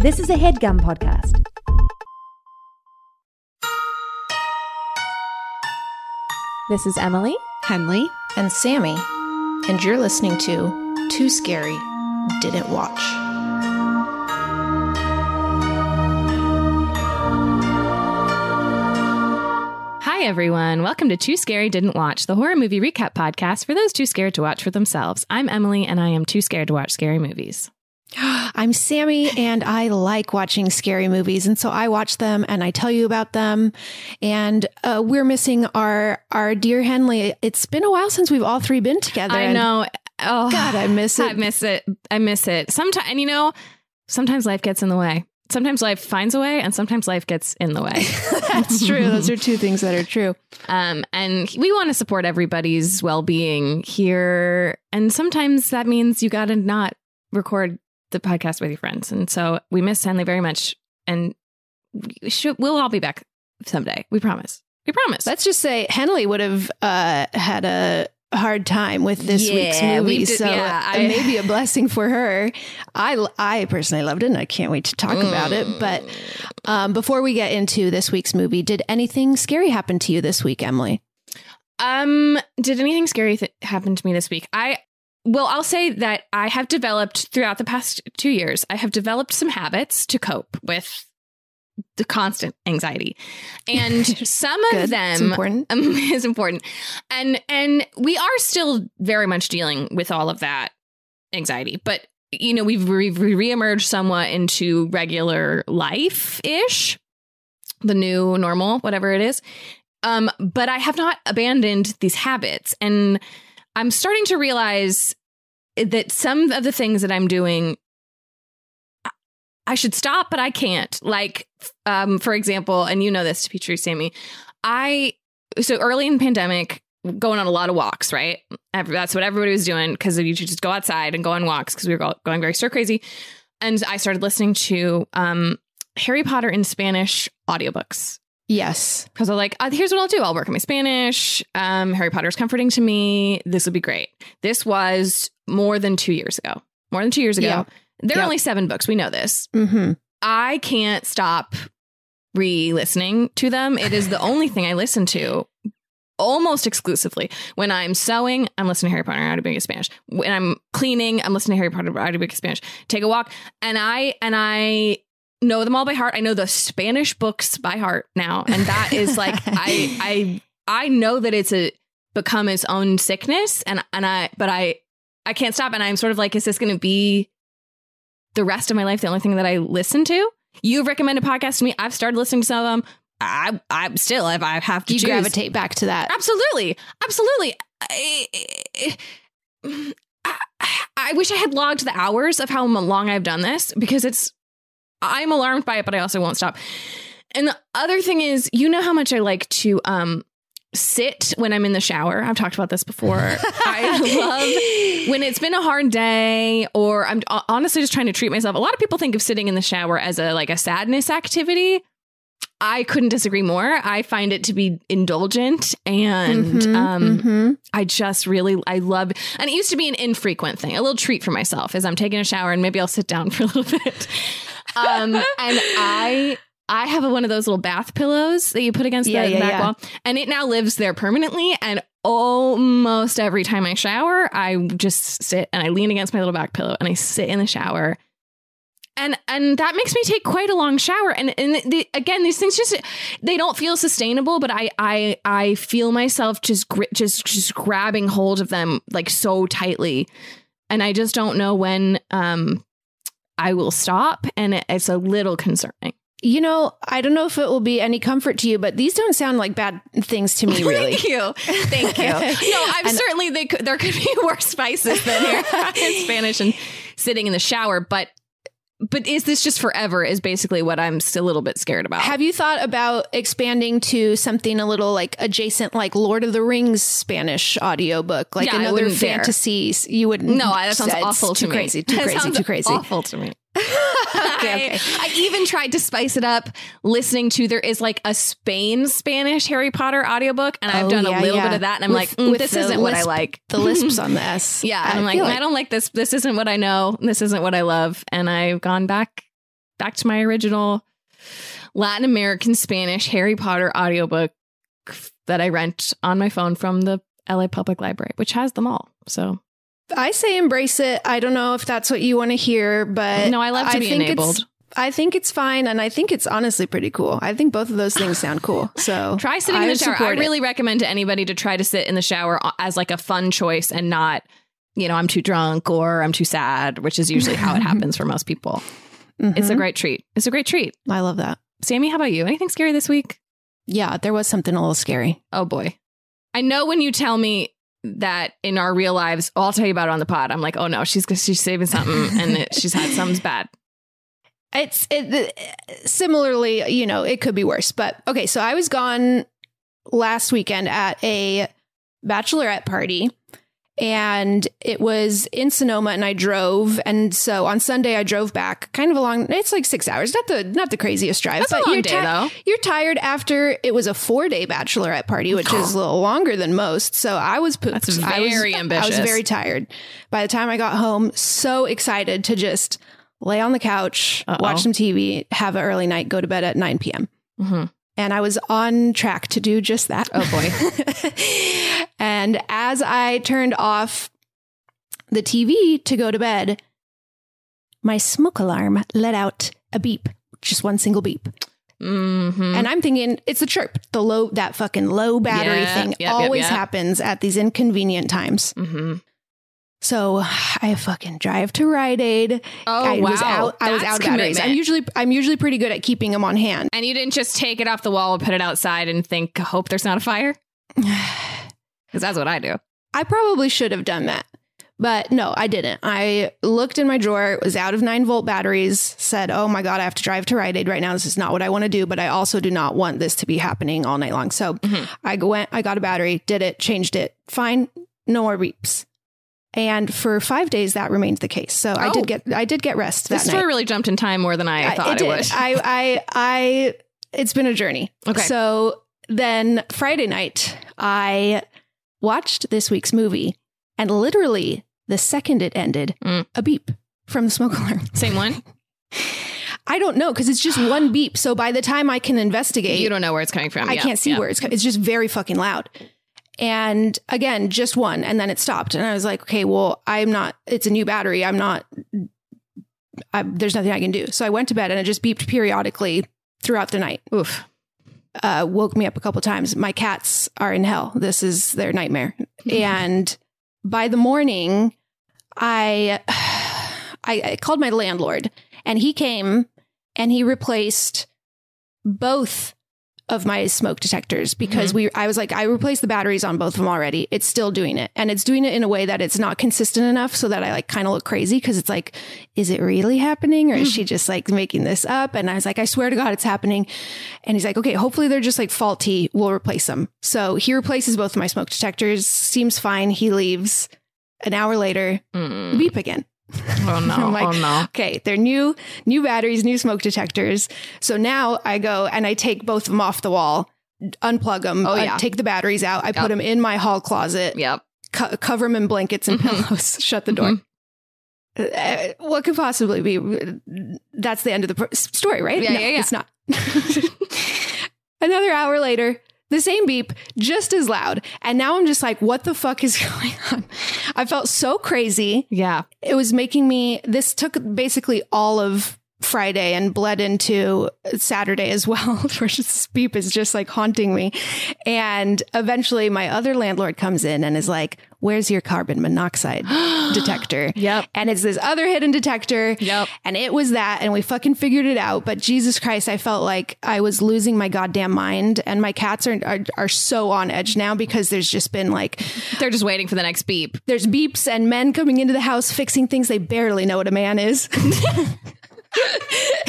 This is a headgum podcast. This is Emily. Henley. and Sammy, and you're listening to Too Scary Didn't Watch. Hi, everyone. Welcome to Too Scary Didn't Watch, the horror movie recap podcast for those too scared to watch for themselves. I'm Emily, and I am too scared to watch scary movies. I'm Sammy, and I like watching scary movies, and so I watch them and I tell you about them. And uh, we're missing our our dear Henley. It's been a while since we've all three been together. I know. Oh, God, I miss it. I miss it. I miss it. Sometimes, and you know, sometimes life gets in the way. Sometimes life finds a way, and sometimes life gets in the way. That's true. Those are two things that are true. Um, and we want to support everybody's well being here. And sometimes that means you got to not record the podcast with your friends. And so we miss Henley very much. And we should, we'll all be back someday. We promise. We promise. Let's just say Henley would have uh, had a hard time with this week's Yeah, we movie, did- so yeah, it I- may be a blessing for her. I I personally loved it, and I can't wait to talk about it. But um, before we get into this week's movie, did anything scary happen to you this week, Emily? Um, did anything scary th- happen to me this week? I well, I'll say that I have developed throughout the past two years. I have developed some habits to cope with the constant anxiety, and some Good. of It's them important. um, is important, and and we are still very much dealing with all of that anxiety, but. You know, we've re- re- reemerged somewhat into regular life ish, the new normal, whatever it is. Um, but I have not abandoned these habits. And I'm starting to realize that some of the things that I'm doing, I- should stop, but I can't. Like, um, for example, and you know this to be true, Sammy. I so early in the pandemic, going on a lot of walks, right? That's what everybody was doing because you should just go outside and go on walks because we were go- going very stir crazy. And I started listening to um, Harry Potter in Spanish audiobooks Yes. because I'm like, uh, here's what I'll do. I'll work on my Spanish. Um, Harry Potter's comforting to me. This would be great. This was more than two years ago. More than two years ago. Yeah. There are Yep. only seven books. We know this. Mm-hmm. I can't stop re-listening to them. It is the only thing I listen to almost exclusively. When I'm sewing, I'm listening to Harry Potter audiobook in Spanish. When I'm cleaning, I'm listening to Harry Potter audiobook in Spanish. Take a walk, and I and I know them all by heart. I know the Spanish books by heart now, and that is like I I I know that it's a become its own sickness, and and I but I I can't stop, and I'm sort of like, is this going to be the rest of my life the only thing that I listen to? You've recommended podcasts to me. I've started listening to some of them. I I'm still if I have to You choose, gravitate back to that. Absolutely. Absolutely. I, I, I wish I had logged the hours of how long I've done this because it's, I'm alarmed by it, but I also won't stop. And the other thing is, you know how much I like to um, sit when I'm in the shower. I've talked about this before. I love when it's been a hard day or I'm honestly just trying to treat myself. A lot of people think of sitting in the shower as a like a sadness activity. I couldn't disagree more. I find it to be indulgent and Mhm, um mhm. I just really I love and it used to be an infrequent thing, a little treat for myself as I'm taking a shower and maybe I'll sit down for a little bit. Um and I I have a, one of those little bath pillows that you put against Yeah, the yeah, back yeah. wall and it now lives there permanently and almost every time I shower, I just sit and I lean against my little back pillow and I sit in the shower and and that makes me take quite a long shower and and the, again these things just they don't feel sustainable but i i i feel myself just gri- just just grabbing hold of them like so tightly and i just don't know when um i will stop and it's a little concerning You know, I don't know if it will be any comfort to you, but these don't sound like bad things to me, really. Thank you. Thank you. No, I'm And- certainly they could, there could be worse spices than here in Spanish and sitting in the shower, but but is this just forever? Is basically what I'm still a little bit scared about. Have you thought about expanding to something a little like adjacent, like Lord of the Rings Spanish audiobook, like Yeah, another fantasy? You wouldn't. no, that sounds awful to too me. Crazy, too That crazy, too crazy. Awful to me. Okay, okay. I, I even tried to spice it up listening to there is like a Spain Spanish Harry Potter audiobook and I've Oh, done yeah, a little yeah. bit of that and I'm With- like mm, this isn't what I like. The lisps on the S. Yeah, and I'm like, feel I don't like this. This isn't what I know. This isn't what I love. And I've gone back back to my original Latin American Spanish Harry Potter audiobook that I rent on my phone from the LA Public Library, which has them all. So I say embrace it. I don't know if that's what you want to hear, but no, I love to be enabled. I think it's fine, and I think it's honestly pretty cool. I think both of those things sound cool. So Try sitting I in the shower. I support it. really recommend to anybody to try to sit in the shower as like a fun choice and not, you know, I'm too drunk or I'm too sad, which is usually how it happens for most people. It's a Mhm. great treat. It's a great treat. I love that. Sammy, how about you? Anything scary this week? Yeah, there was something a little scary. Oh boy. I know when you tell me that in our real lives, oh, I'll tell you about it on the pod. I'm like, oh no, she's she's saving something and it, she's had something's bad. It's it, similarly, you know, it could be worse. But okay, so I was gone last weekend at a bachelorette party and it was in Sonoma and I drove. And so on Sunday I drove back kind of a long it's like 6 hours not the not the craziest drive That's a but you're day, you're tired after it was a 4-day bachelorette party which is a little longer than most. So I was pooped. That's I was- very I was very tired. By the time I got home so excited to just lay on the couch Uh-oh. watch some TV have an early night go to bed at 9 p.m Mhm. And I was on track to do just that. Oh, boy. and as I turned off the TV to go to bed, my smoke alarm let out a beep, just one single beep. Mhm. And I'm thinking it's the chirp, the low, that fucking low battery Yeah, thing yep, yep, always yep. happens at these inconvenient times. Mhm. So I fucking drive to Rite Aid. Oh I wow. was out. I was out of batteries. I'm usually I'm usually pretty good at keeping them on hand. And you didn't just take it off the wall and put it outside and think, hope there's not a fire? Because that's what I do. I probably should have done that. But no, I didn't. I looked in my drawer, it was out of nine volt batteries, said, Oh my God, I have to drive to Rite Aid right now. This is not what I want to do, but I also do not want this to be happening all night long. So mm-hmm. I went, I got a battery, did it, changed it. Fine. No more beeps. And for five days, that remained the case. So I Oh. did get, I did get rest This story night. really jumped in time more than I, I- thought it, did. would. I, I, I, it's been a journey. Okay. So then Friday night, I watched this week's movie, and literally the second it ended, Mm. a beep from the smoke alarm. Same one? I don't know because it's just one beep. So by the time I can investigate, You don't know where it's coming from. I can't see where it's. co- It's just very fucking loud. And again, just one, and then it stopped. And I was like, okay, well, I'm not. It's a new battery. I'm not. I, there's nothing I can do. So I went to bed, and it just beeped periodically throughout the night. Oof. uh, woke me up a couple times. My cats are in hell. This is their nightmare. and by the morning, I, I I called my landlord, and he came and he replaced both of my smoke detectors because we I was like I replaced the batteries on both of them already. It's still doing it. And it's doing it in a way that it's not consistent enough so that I like kind of look crazy because it's like is it really happening or is she just like making this up? And I was like I swear to god it's happening. And he's like okay hopefully they're just like faulty. We'll replace them. So he replaces both of my smoke detectors. Seems fine. He leaves an hour later. Mm. beep again. Oh no. Like, oh no. Okay, they're new, new batteries, new smoke detectors. So now I go and I take both of them off the wall, unplug them, Oh, uh, yeah. take the batteries out. I put them in my hall closet, Yep. co- cover them in blankets and mm-hmm. pillows, shut the door. Mm-hmm. Uh, what could possibly be? That's the end of the story, right? Yeah, No, yeah, yeah. It's not. Another hour later, the same beep, just as loud. And now I'm just like, what the fuck is going on? I felt so crazy Yeah. it was making me this took basically all of Friday and bled into Saturday as well, where this beep is just like haunting me. And eventually my other landlord comes in and is like, Where's your carbon monoxide detector? Yep. And it's this other hidden detector. Yep. And it was that. And we fucking figured it out. But Jesus Christ, I felt like I was losing my goddamn mind. And my cats are, are, are so on edge now because there's just been like, They're just waiting for the next beep. there's beeps and men coming into the house fixing things they barely know what a man is.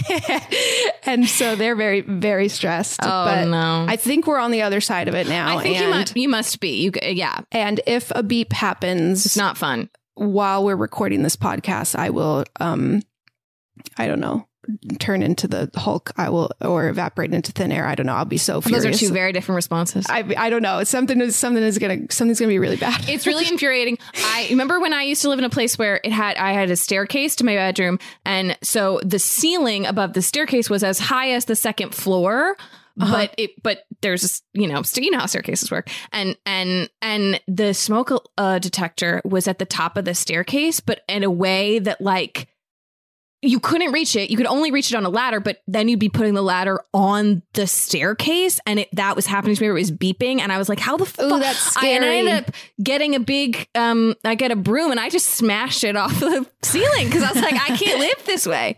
and so they're very, very stressed. Oh, but no. I think we're on the other side of it now. I think and, you must you must be. You yeah. and if a beep happens It's not fun. while we're recording this podcast, I will, um, I don't know, turn into the Hulk. I will, or evaporate into thin air. I don't know. I'll be so furious. Those are two very different responses. I, I don't know. Something is something is gonna something's gonna be really bad. it's really infuriating. I remember when I used to live in a place where it had I had a staircase to my bedroom, and so the ceiling above the staircase was as high as the second floor. But it, but there's, you know, you know how staircases work, and and and the smoke uh, detector was at the top of the staircase, but in a way that like you couldn't reach it. You could only reach it on a ladder, but then you'd be putting the ladder on the staircase, and it that was happening to me. Where it was beeping, and I was like, "How the fuck?" That's I, and I ended up getting a big, um, I get a broom, and I just smashed it off the ceiling because I was like, "I can't live this way."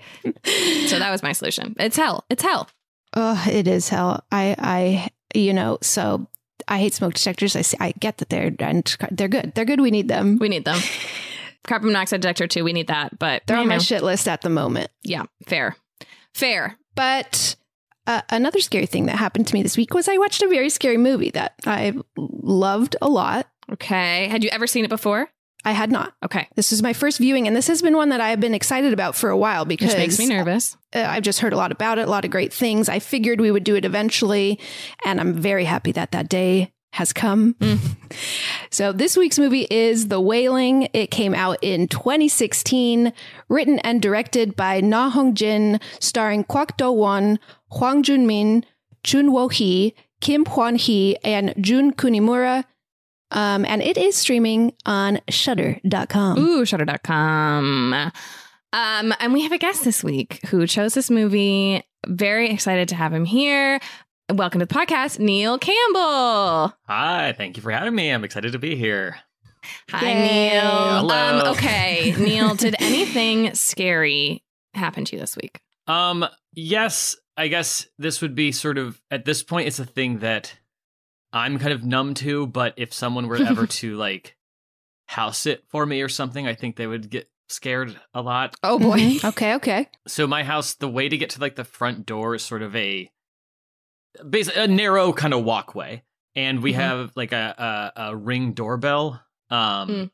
So that was my solution. It's hell. It's hell. Oh, it is hell. I, I, you know, so I hate smoke detectors. I see, I get that they're and they're good. They're good. We need them. We need them. Carbon monoxide detector too. We need that, but They're on my shit list at the moment. Yeah, fair, fair. But uh, another scary thing that happened to me this week was I watched a very scary movie that I loved a lot. Okay. Had you ever seen it before? I had not. Okay. This was my first viewing, and this has been one that I have been excited about for a while because Which makes me nervous. uh, I've just heard a lot about it, a lot of great things. I figured we would do it eventually, and I'm very happy that that day has come. So this week's movie is The Wailing. It came out in 2016, written and directed by Na Hong Jin, starring Kwak Do Won, Hwang Jun Min, Chun Wo Hee, Kim Hwan Hee, and Jun Kunimura. Um, and it is streaming on Shudder.com. Ooh, shutter.com. Um, and we have a guest this week who chose this movie. Very excited to have him here. Welcome to the podcast, Neil Campbell. Hi, thank you for having me. I'm excited to be here. Hi, Yay. Neil. Hello. Um, okay, Neil, did anything scary happen to you this week? Um, yes, I guess this would be sort of at this point it's a thing that I'm kind of numb to, but if someone were ever to like house it for me or something, I think they would get scared a lot. Oh boy. Mhm. Okay, okay. So my house, the way to get to like the front door is sort of a basically a narrow kind of walkway, and we Mhm. have like a, a a ring doorbell, um, Mm.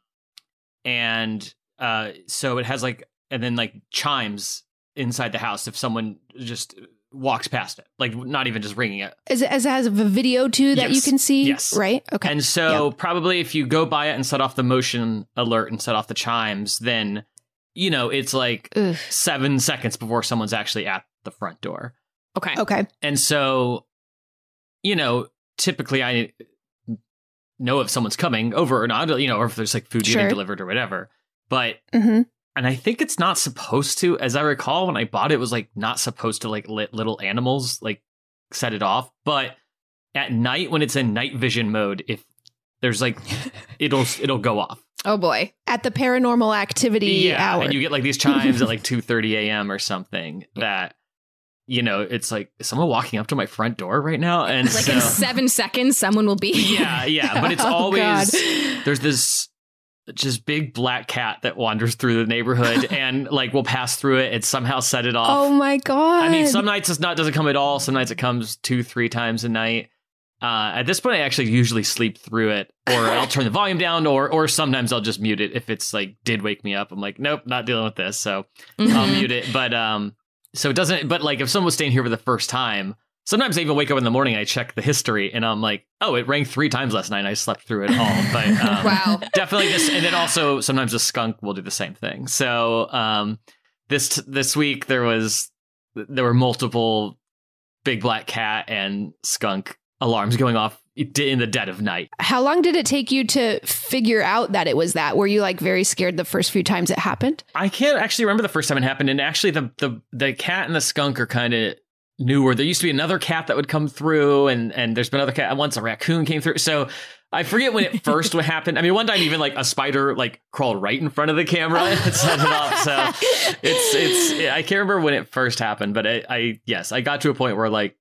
and uh, so it has like and then like chimes inside the house if someone just walks past it, like not even just ringing it. Is it, as it has a video too that you can see? Yes. Right? Okay. And so probably if you go by it and set off the motion alert and set off the chimes, then you know it's like Ugh. seven seconds before someone's actually at the front door. Okay. Okay. And so, you know, typically I know if someone's coming over or not, you know, or if there's like food Sure. getting delivered or whatever. But hmm and I think it's not supposed to, as I recall, when I bought it, it was like not supposed to like let little animals like set it off. But at night, when it's in night vision mode, if there's like it'll it'll go off. Oh boy. At the paranormal activity yeah, hour. and you get like these chimes at like two thirty a.m. or something that. You know, it's like is someone walking up to my front door right now, and Like so, in seven seconds, someone will be. yeah, yeah, but it's Oh, always God. there's this just big black cat that wanders through the neighborhood and like will pass through it and somehow set it off. Oh my god! I mean, some nights it's not doesn't come at all. Some nights it comes two, three times a night. Uh, at this point, I actually usually sleep through it, or I'll turn the volume down, or or sometimes I'll just mute it if it's like did wake me up. I'm like, nope, not dealing with this, so I'll Mhm. mute it. But um, so it doesn't. But like, if someone was staying here for the first time, sometimes I even wake up in the morning, I check the history, and I'm like, oh, it rang three times last night. and I slept through it all. But um, Wow. definitely this, and then also sometimes a skunk will do the same thing. So um, this this week there was there were multiple big black cat and skunk alarms going off in the dead of night. How long did it take you to figure out that it was that? Were you like very scared the first few times it happened? I can't actually remember the first time it happened, and actually the the the cat and the skunk are kind of newer. There used to be another cat that would come through, and and there's been other cat. Once a raccoon came through, so. I forget when it first would happen. I mean, one time even like a spider like crawled right in front of the camera and set it off. So it's it's I can't remember when it first happened, but I, I yes, I got to a point where like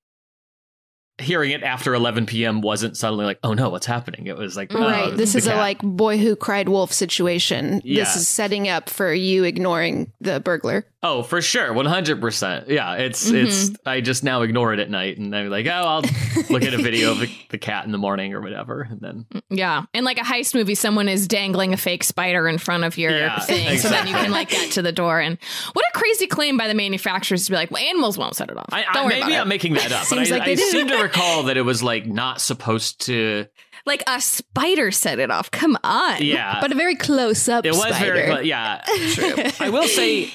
hearing it after 11 p.m. wasn't suddenly like, oh no, what's happening? It was like, oh, Right. This the is a like boy who cried wolf situation. Yeah. This is setting up for you ignoring the burglar. Oh, for sure, 100. percent Yeah, it's Mm-hmm. it's. I just now ignore it at night, and I'm like, oh, I'll look at a video of the, the cat in the morning or whatever, and then Yeah. In like a heist movie, someone is dangling a fake spider in front of your Yeah, thing so then you can like get to the door. And what a crazy claim by the manufacturers to be like, well, animals won't set it off. I, Don't I worry maybe about I'm it. making that up, but Seems I, like they I do. seem to recall that it was like not supposed to. Like a spider set it off. Come on. Yeah, But a very close up it was spider. very close. Yeah, true. I will say,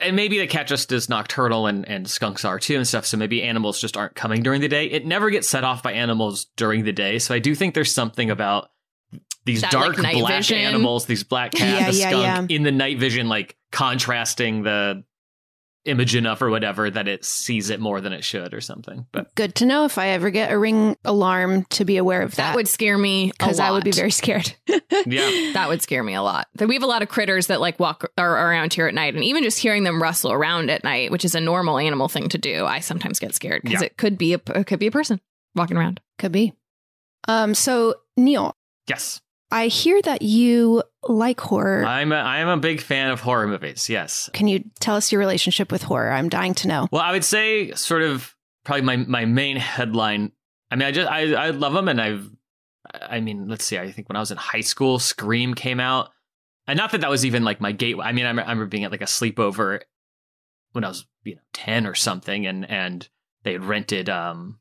and maybe the cat just is nocturnal and, and skunks are too and stuff. So maybe animals just aren't coming during the day. It never gets set off by animals during the day. So I do think there's something about these That, dark like, black vision. animals, these black cat, Yeah, the yeah, skunk in the night vision, like contrasting the image enough or whatever that it sees it more than it should or something. But Good to know if I ever get a ring alarm to be aware of That that. would scare me because I would be very scared. yeah. That would scare me a lot. That we have a lot of critters that like walk are around here at night, and even just hearing them rustle around at night, which is a normal animal thing to do, I sometimes get scared because Yeah. it could be a it could be a person walking around. Could be. Um. So Neil, Yes. I hear that you like horror. I'm a, I'm a big fan of horror movies. Yes. Can you tell us your relationship with horror? I'm dying to know. Well, I would say sort of probably my my main headline. I mean, I just I I love them, and I've. I mean, let's see. I think when I was in high school, Scream came out, and not that that was even like my gateway. I mean, I remember, I remember being at like a sleepover when I was you know ten or something, and and they had rented um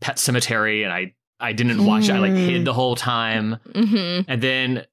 Pet Sematary, and I I didn't watch it. I like Mm. hid the whole time. Mm-hmm. And then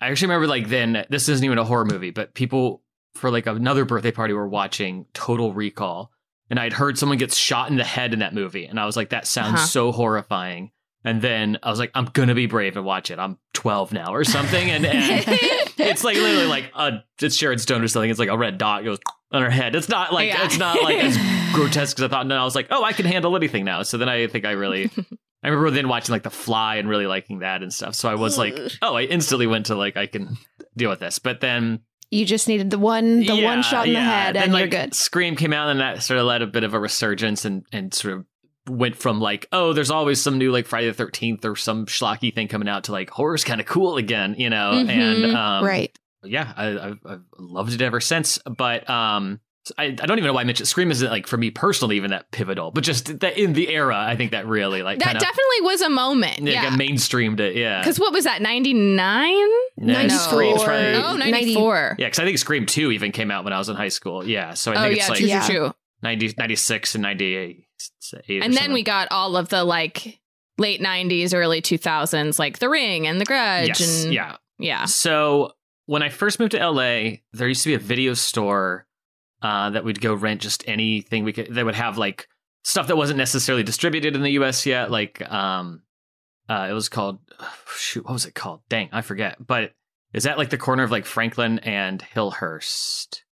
I actually remember like then this isn't even a horror movie, but people for like another birthday party were watching Total Recall. And I'd heard someone gets shot in the head in that movie. And I was like, that sounds Uh-huh. so horrifying. And then I was like, I'm gonna be brave and watch it. I'm 12 now or something. And, and it's like literally like a it's Sharon Stone or something. It's like a red dot goes on her head. It's not like Yeah. it's not like as grotesque as I thought. And then I was like, oh, I can handle anything now. So then I think I really I remember then watching like The Fly and really liking that and stuff. So I was like, oh, I instantly went to like I can deal with this. But then You just needed the one, the yeah, one shot in the head, then, and like, you're good. Scream came out and that sort of led a bit of a resurgence and and sort of went from like, oh, there's always some new like Friday the thirteenth or some schlocky thing coming out to like horror's kind of cool again, you know? Mhm. And um right. yeah, I, I've, I've loved it ever since. But um, I, I don't even know why I mentioned Scream isn't like for me personally even that pivotal, but just that in the era, I think that really like That kind of definitely was a moment. yeah, Yeah. mainstreamed it. Yeah, Because what was that, 99? Yeah, 94. Scream's probably- Oh, 94. yeah, because I think Scream Two even came out when I was in high school. Yeah, so I oh, think yeah, it's like true, Yeah. true, true. 90, 96 and ninety eight. And then we got all of the like late 90s, early 2000s, like The Ring and The Grudge. yes, and yeah. Yeah. So when I first moved to LA, there used to be a video store uh, that we'd go rent just anything we could. They would have like stuff that wasn't necessarily distributed in the U.S. yet. Like um, uh, it was called shoot, what was it called? Dang, I forget. But is that like the corner of like Franklin and Hillhurst?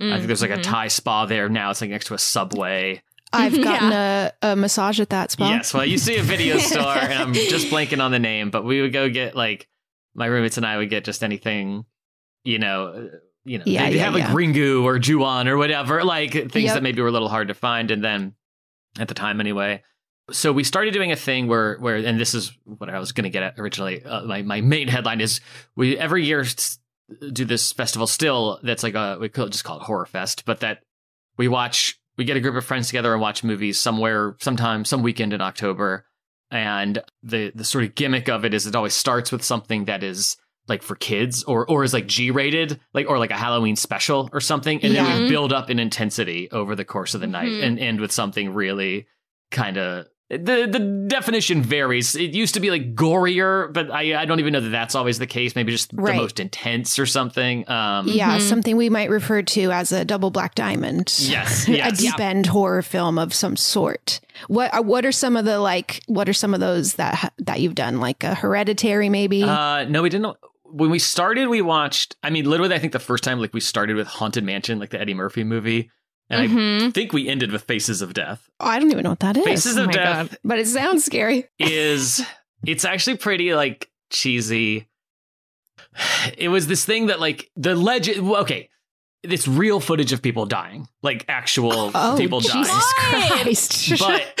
I think there's like a Mhm. Thai spa there now. It's like next to a subway. I've Yeah. gotten a, a massage at that spot. Yes, well, you see a video store, and I'm just blanking on the name, but we would go get like my roommates and I would get just anything, you know, uh, you know, Yeah, they'd yeah, have like yeah. Ringu or Ju-on or whatever, like things Yep. that maybe were a little hard to find, and then at the time anyway. So we started doing a thing where, where, and this is what I was going to get at originally. Uh, my my main headline is we every year do this festival still that's like a we could just call it horror fest, but that we watch we get a group of friends together and watch movies somewhere sometime some weekend in October and the the sort of gimmick of it is it always starts with something that is like for kids or or is like G rated like or like a Halloween special or something and then we build up in intensity over the course of the night Mhm. and end with something really kind of the the definition varies. It used to be like gorier, but I I don't even know that that's always the case. Maybe just Right. the most intense or something. Um, Yeah, Mhm. something we might refer to as a double black diamond. Yes, a yes. deep end horror film of some sort. What are, what are some of the like? What are some of those that that you've done? Like a Hereditary, maybe. Uh, no, we didn't. When we started, we watched. I mean, literally, I think the first time, like, we started with Haunted Mansion, like the Eddie Murphy movie, and I Mhm. think we ended with Faces of Death. oh, I don't even know what that is. Faces Oh of Death but it sounds scary. is it's actually pretty like cheesy. It was this thing that like the legend. Okay, it's real footage of people dying, like actual Oh, people Jesus dying. Christ! But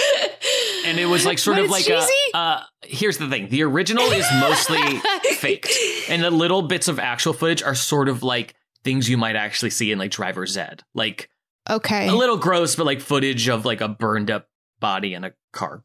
and it was like sort But of like a. Uh, here's the thing: the original is mostly faked, and the little bits of actual footage are sort of like things you might actually see in like Driver's Ed, like Okay. a little gross, but like footage of like a burned up body in a car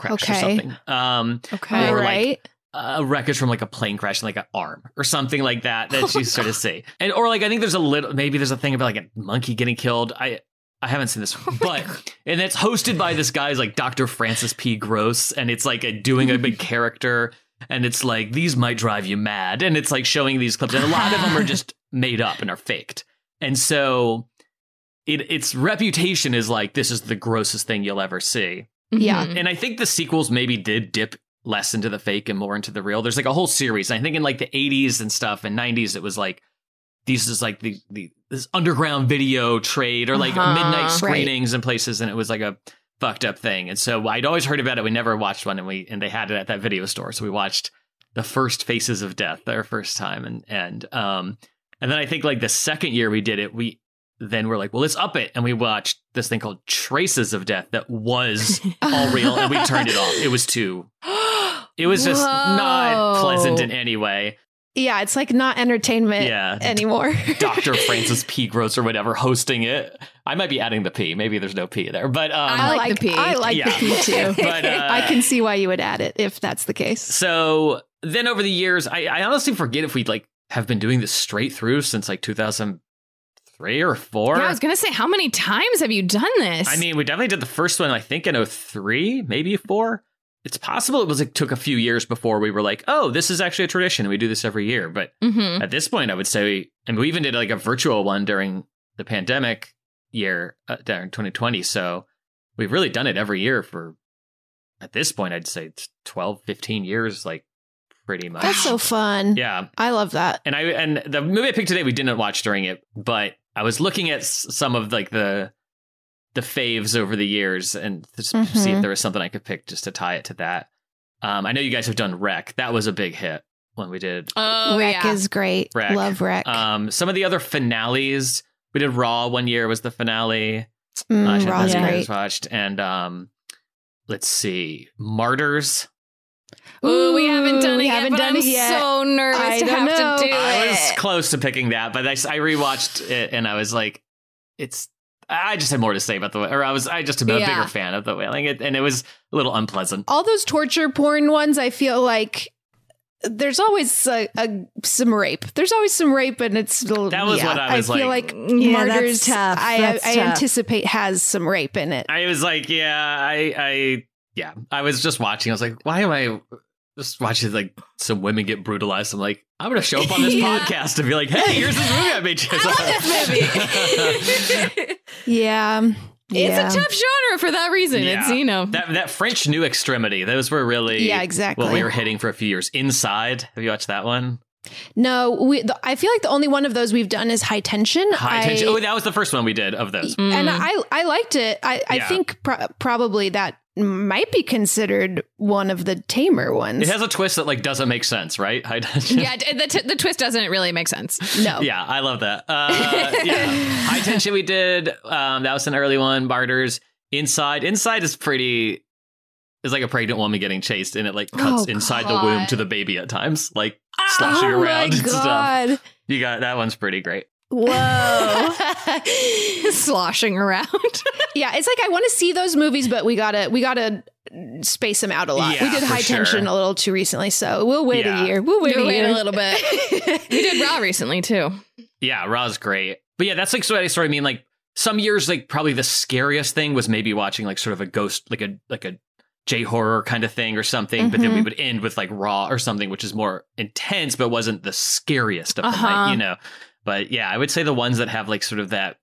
crash or something. Um, Okay. or, All like, right. a wreckage from like a plane crash, and like an arm or something like that that you sort of see. And or like I think there's a little maybe there's a thing about like a monkey getting killed. I I haven't seen this, one, but and it's hosted by this guy's like Dr. Francis P. Gross, and it's like a, doing a big character, and it's like these might drive you mad, and it's like showing these clips, and a lot of them are just made up and are faked, and so it its reputation is like this is the grossest thing you'll ever see. Yeah. Mhm. And I think the sequels maybe did dip less into the fake and more into the real. There's like a whole series. I think in like the 80s and stuff and 90s, it was like these is like the, the this underground video trade or like Uh-huh. midnight Right. screenings and places, and it was like a fucked up thing. And so I'd always heard about it. We never watched one, and we and they had it at that video store, so we watched the first Faces of Death our first time, and and um and then I think like the second year we did it, we then we're like, well, let's up it, and we watched this thing called Traces of Death that was all real, and we turned it off. It was too. It was just not pleasant in any way. Yeah, it's like not entertainment Yeah. anymore. Dr. Francis P. Gross or whatever hosting it. I might be adding the P. Maybe there's no P there, but um, I like the P. I like Yeah. the P too. But, uh, I can see why you would add it if that's the case. so then over the years, I, I honestly forget if we like have been doing this straight through since like 2003 or four. Yeah, I was gonna say, how many times have you done this? I mean, we definitely did the first one, I think in 03, maybe four. It's possible it was like took a few years before we were like, oh, this is actually a tradition we do this every year. But Mhm. at this point, I would say, and we even did like a virtual one during the pandemic year uh, during 2020. So we've really done it every year for, at this point, I'd say it's 12, 15 years, like pretty much. That's so fun. yeah. I love that. And I and the movie I picked today we didn't watch during it, but I was looking at some of like the the faves over the years and to s- see if Mhm. there was something I could pick just to tie it to that. Um, I know you guys have done REC. That was a big hit when we did oh REC yeah. is great. REC. Love REC. Um, some of the other finales we did Raw one year was the finale. Mm, uh, Raw's that great. watched, and um, let's see, Martyrs. Ooh, we haven't done it we yet. haven't but done I'm it yet. so nervous I to have know. to do I was close to picking that, but I, s- I rewatched it and I was like, it's. I just had more to say about the or I was I just am a Yeah. bigger fan of the Wailing, it, and it was a little unpleasant. All those torture porn ones, I feel like there's always a, a some rape. There's always some rape, and it's That was yeah, what I was feel like, like, Yeah, Martyrs. that's tough. I, That's I tough. anticipate has some rape in it. I was like, yeah, I, I, yeah, I was just watching. I was like, why am I just watching like some women get brutalized? I'm like, I'm gonna show up on this Yeah. podcast and be like, hey, here's this movie I made you. I love this movie. Yeah, yeah. It's a tough genre for that reason. It's you know. that that French New Extremity. Those were really Yeah, exactly. what we were hitting for a few years. Inside, have you watched that one? No, we. The, I feel like the only one of those we've done is High Tension. High I- tension. Oh, that was the first one we did of those. and Mm. I I liked it. I I Yeah. think pro- probably that might be considered one of the tamer ones. It has a twist that like doesn't make sense, right? High tension. yeah, the, t- the twist doesn't really make sense. no, Yeah, I love that. Uh, yeah, high tension. We did. Um, that was an early one. Martyrs. Inside. Inside is pretty. Is like a pregnant woman getting chased, and it like cuts Oh, inside the womb to the baby at times, like slashing oh around my and stuff. You got that one's pretty great. Whoa. Sloshing around. yeah, it's like I want to see those movies, but we gotta we gotta space them out a lot. Yeah, we did High sure. Tension a little too recently, so we'll wait Yeah. a year. We'll wait, We'll a, wait year. a little bit. we did Raw recently too. Yeah, Raw's great. But yeah, that's like what I sort of mean. Like some years, like probably the scariest thing was maybe watching like sort of a ghost, like a like a J horror kind of thing or something. But then we Mhm. would end with like Raw or something, which is more intense, but wasn't the scariest of the Uh-huh. night, you know. But yeah, I would say the ones that have like sort of that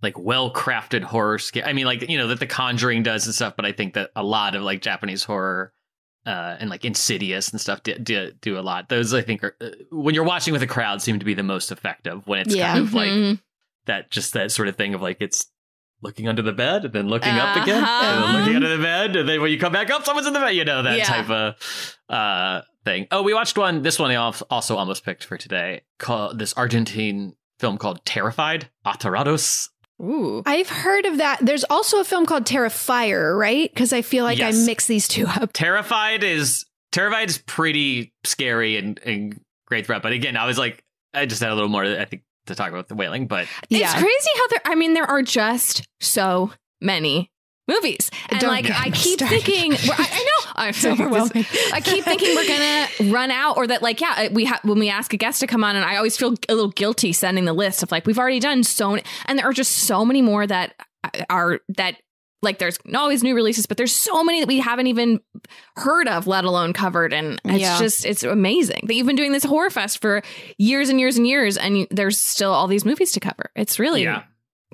like well crafted horror scare. I mean, like you know that The Conjuring does and stuff. But I think that a lot of like Japanese horror. Uh, and like Insidious and stuff do, do, do a lot. Those I think are uh, when you're watching with a crowd seem to be the most effective when it's Yeah. kind of like Mhm. that just that sort of thing of like it's looking under the bed and then looking up again and Uh-huh. then looking under the bed and then when you come back up someone's in the bed you know that Yeah. type of uh thing oh we watched one this one i also almost picked for today called this argentine film called terrified Aterrados Ooh. I've heard of that. There's also a film called Terrifier, right? Because I feel like Yes. I mix these two up. Terrified is Terrified is pretty scary and, and great threat. But again, I was like, I just had a little more, I think, to talk about the Wailing. But It's crazy how there. I mean, there are just so many movies, and Don't like I keep started. thinking. I, I know. I'm It's overwhelming. I keep thinking we're gonna run out, or that like yeah, uh, we have when we ask a guest to come on, and I always feel a little guilty sending the list of like we've already done so many, and there are just so many more that uh, are that. Like there's always new releases, but there's so many that we haven't even heard of, let alone covered, and it's Yeah. just it's amazing that you've been doing this horror fest for years and years and years, and you, there's still all these movies to cover. It's really yeah,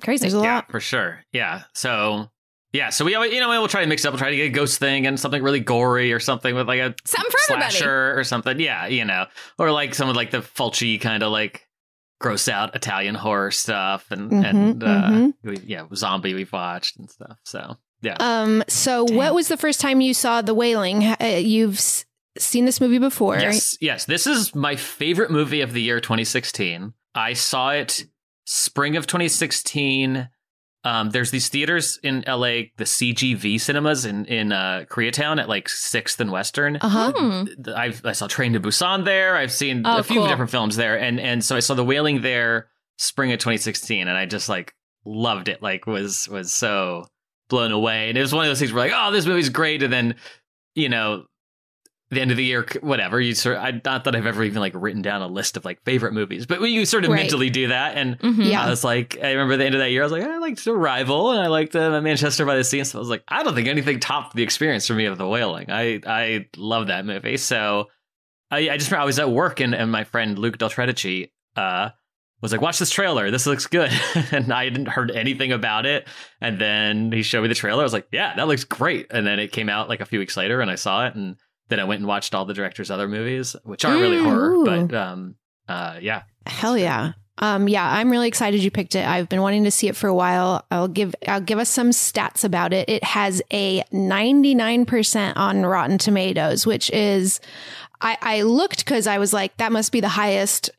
crazy. There's a yeah, lot. for sure. Yeah. So, yeah. So we, always- you know, we'll try to mix it up. We'll try to get a ghost thing and something really gory or something with like a Something for everybody. slasher or something. Yeah. You know, or like some of like the Fulci kind of like gross out Italian horror stuff and, Mhm, and, uh, mhm. we, yeah, zombie we've watched and stuff. So, yeah. Um. So, what was the first time you saw The Wailing? Uh, You've s- seen this movie before. Yes, yes. This is my favorite movie of the year 2016. I saw it spring of 2016. Um, there's these theaters in LA, the CGV cinemas in in uh, Koreatown at like Sixth and Western. Uh huh. Hmm. I've I saw Train to Busan there. I've seen Oh, a few cool. different films there, and and so I saw The Wailing there spring of 2016, and I just like loved it. Like was was so blown away, and it was one of those things where like, oh, this movie's great, and then you know. The end of the year, whatever you sort. I not that I've ever even like written down a list of like favorite movies, but you sort of Right. mentally do that, and Mhm. Yeah. I was like, I remember the end of that year, I was like, I liked Arrival and I liked uh, Manchester by the Sea. So I was like, I don't think anything topped the experience for me of The Wailing. I I love that movie. So I, I just I was at work and, and my friend Luke Del Tredici uh, was like, watch this trailer. This looks good. and I hadn't heard anything about it. And then he showed me the trailer. I was like, yeah, that looks great. And then it came out like a few weeks later and I saw it. And then I went and watched all the director's other movies, which aren't really Mm, horror, ooh. but um, uh, yeah. Hell yeah. Um, yeah, I'm really excited you picked it. I've been wanting to see it for a while. I'll give I'll give us some stats about it. It has a 99% on Rotten Tomatoes, which is I, I looked because I was like, that must be the highest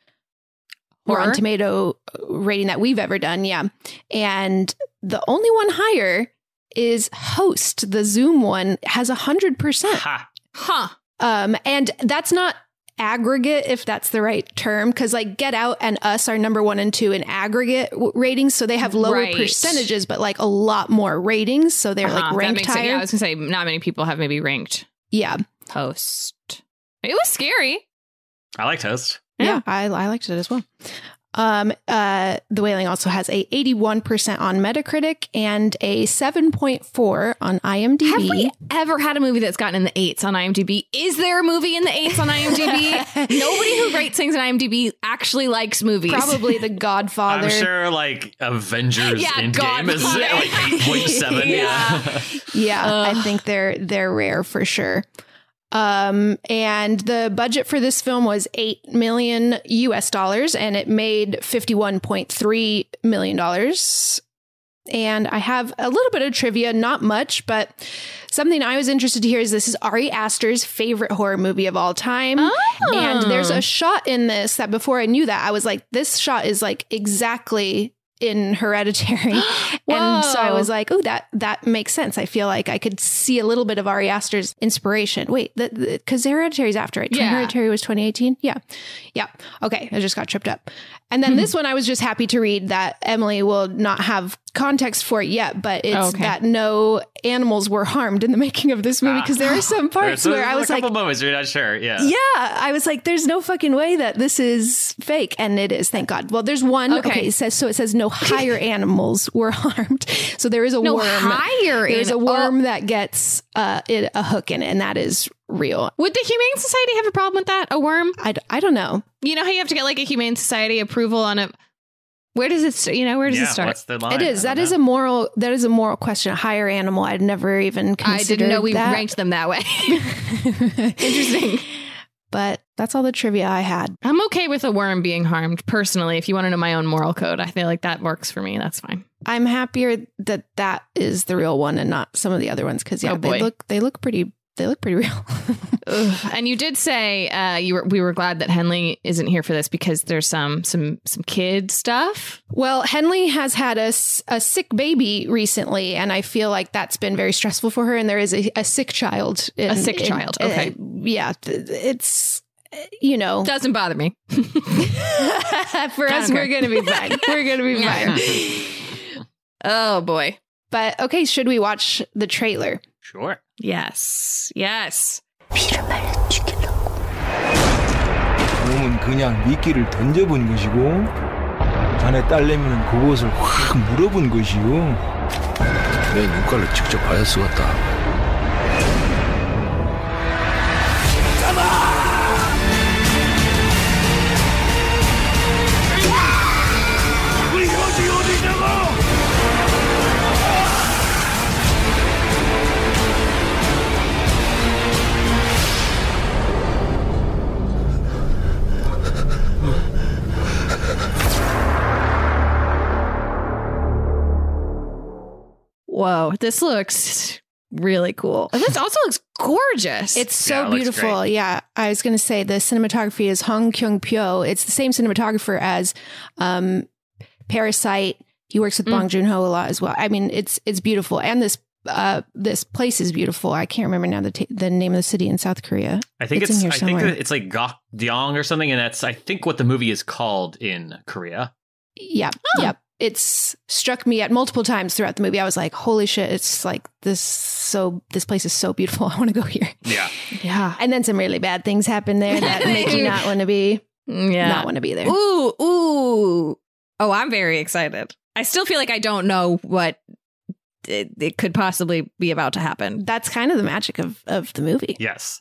Horror? Rotten Tomato rating that we've ever done. Yeah. And the only one higher is Host, the Zoom one, has a hundred percent. Ha. Huh. Um, and that's not aggregate, if that's the right term, because like Get Out and Us are number one and two in aggregate w- ratings, so they have lower Right. percentages, but like a lot more ratings, so they're Uh-huh. like That ranked makes it- higher. yeah, I was gonna say not many people have maybe ranked yeah, Host. It was scary. I liked Host. yeah, I, I liked it as well. Um, uh, The Wailing also has a 81% on Metacritic and a 7.4 on IMDb. Have we ever had a movie that's gotten in the eights on IMDb? Is there a movie in the eights on IMDb? Nobody who rates things on IMDb actually likes movies. Probably The Godfather. I'm sure like Avengers Yeah, Endgame is Godfather. like 8.7. Yeah. Yeah, I think they're they're rare for sure. Um, and the budget for this film was eight million US dollars, and it made fifty one point three million dollars. And I have a little bit of trivia, not much, but something I was interested to hear is this is Ari Aster's favorite horror movie of all time. Oh. And there's a shot in this that before I knew that, I was like, this shot is like exactly in Hereditary. and so I was like, oh, that that makes sense. I feel like I could see a little bit of Ari Aster's inspiration. Wait, because Hereditary's after it. Yeah. Hereditary was 2018. Yeah. Yeah. Okay. I just got tripped up. And then this one, I was just happy to read that Emily will not have context for it yet, but it's Oh, okay. that no animals were harmed in the making of this movie because there are some parts There's, where I there's was a like, couple moments you're not sure. Yeah. yeah, I was like, there's no fucking way that this is fake. And it is, thank God. Well, there's one. Okay. Okay. it says, so it says no higher animals were harmed. So there is a No worm. higher There's a an- worm that gets uh, it, a hook in it, and that is real. Would the Humane Society have a problem with that? A worm? I, d- I don't know. You know how you have to get like a Humane Society approval on a. Where does it? St- you know where does yeah, it start? What's the line? It is. I That know. a moral. That is a moral question. A higher animal. I'd never even considered I didn't know we that. ranked them that way. Interesting. But that's all the trivia I had. I'm okay with a worm being harmed personally. If you want to know my own moral code, I feel like that works for me. That's fine. I'm happier that that is the real one and not some of the other ones because yeah, Oh, boy. they look they look pretty they look pretty real. And you did say uh, you were we were glad that Henley isn't here for this because there's some some some kid stuff. well, Henley has had a, a sick baby recently, and I feel like that's been very stressful for her. And there is a, a sick child. in- A sick in- child, uh, okay. yeah, it's uh, you know Doesn't bother me. for us we're gonna be fine. We're gonna be fine. oh boy. But okay, should we watch the trailer? Sure. Yes. Yes. 놈은 그냥 미끼를 던져본 것이고 자네 딸내미는 그곳을 확 물어본 것이요 내 눈깔로 직접 봐야 쓰겠다. Whoa. This looks really cool. And This also looks gorgeous. It's Yeah, so it beautiful. Yeah, I was going to say the cinematography is Hong Kyung Pyo. It's the same cinematographer as um, Parasite. He works with Mm. Bong Joon Ho a lot as well. I mean, it's it's beautiful, and this uh, this place is beautiful. I can't remember now the t- the name of the city in South Korea. I think It's it's, in here I somewhere. that it's like Gokdeong or something, and that's I think what the movie is called in Korea. Yep, yep. It's struck me at multiple times throughout the movie. I was like, "Holy shit!" It's like this. So this place is so beautiful. I want to go here. Yeah. yeah. And then some really bad things happen there that make you not want to be Yeah. not want to be there. Ooh, ooh. Oh, I'm very excited. I still feel like I don't know what it, it could possibly be about to happen. That's kind of the magic of of the movie. Yes.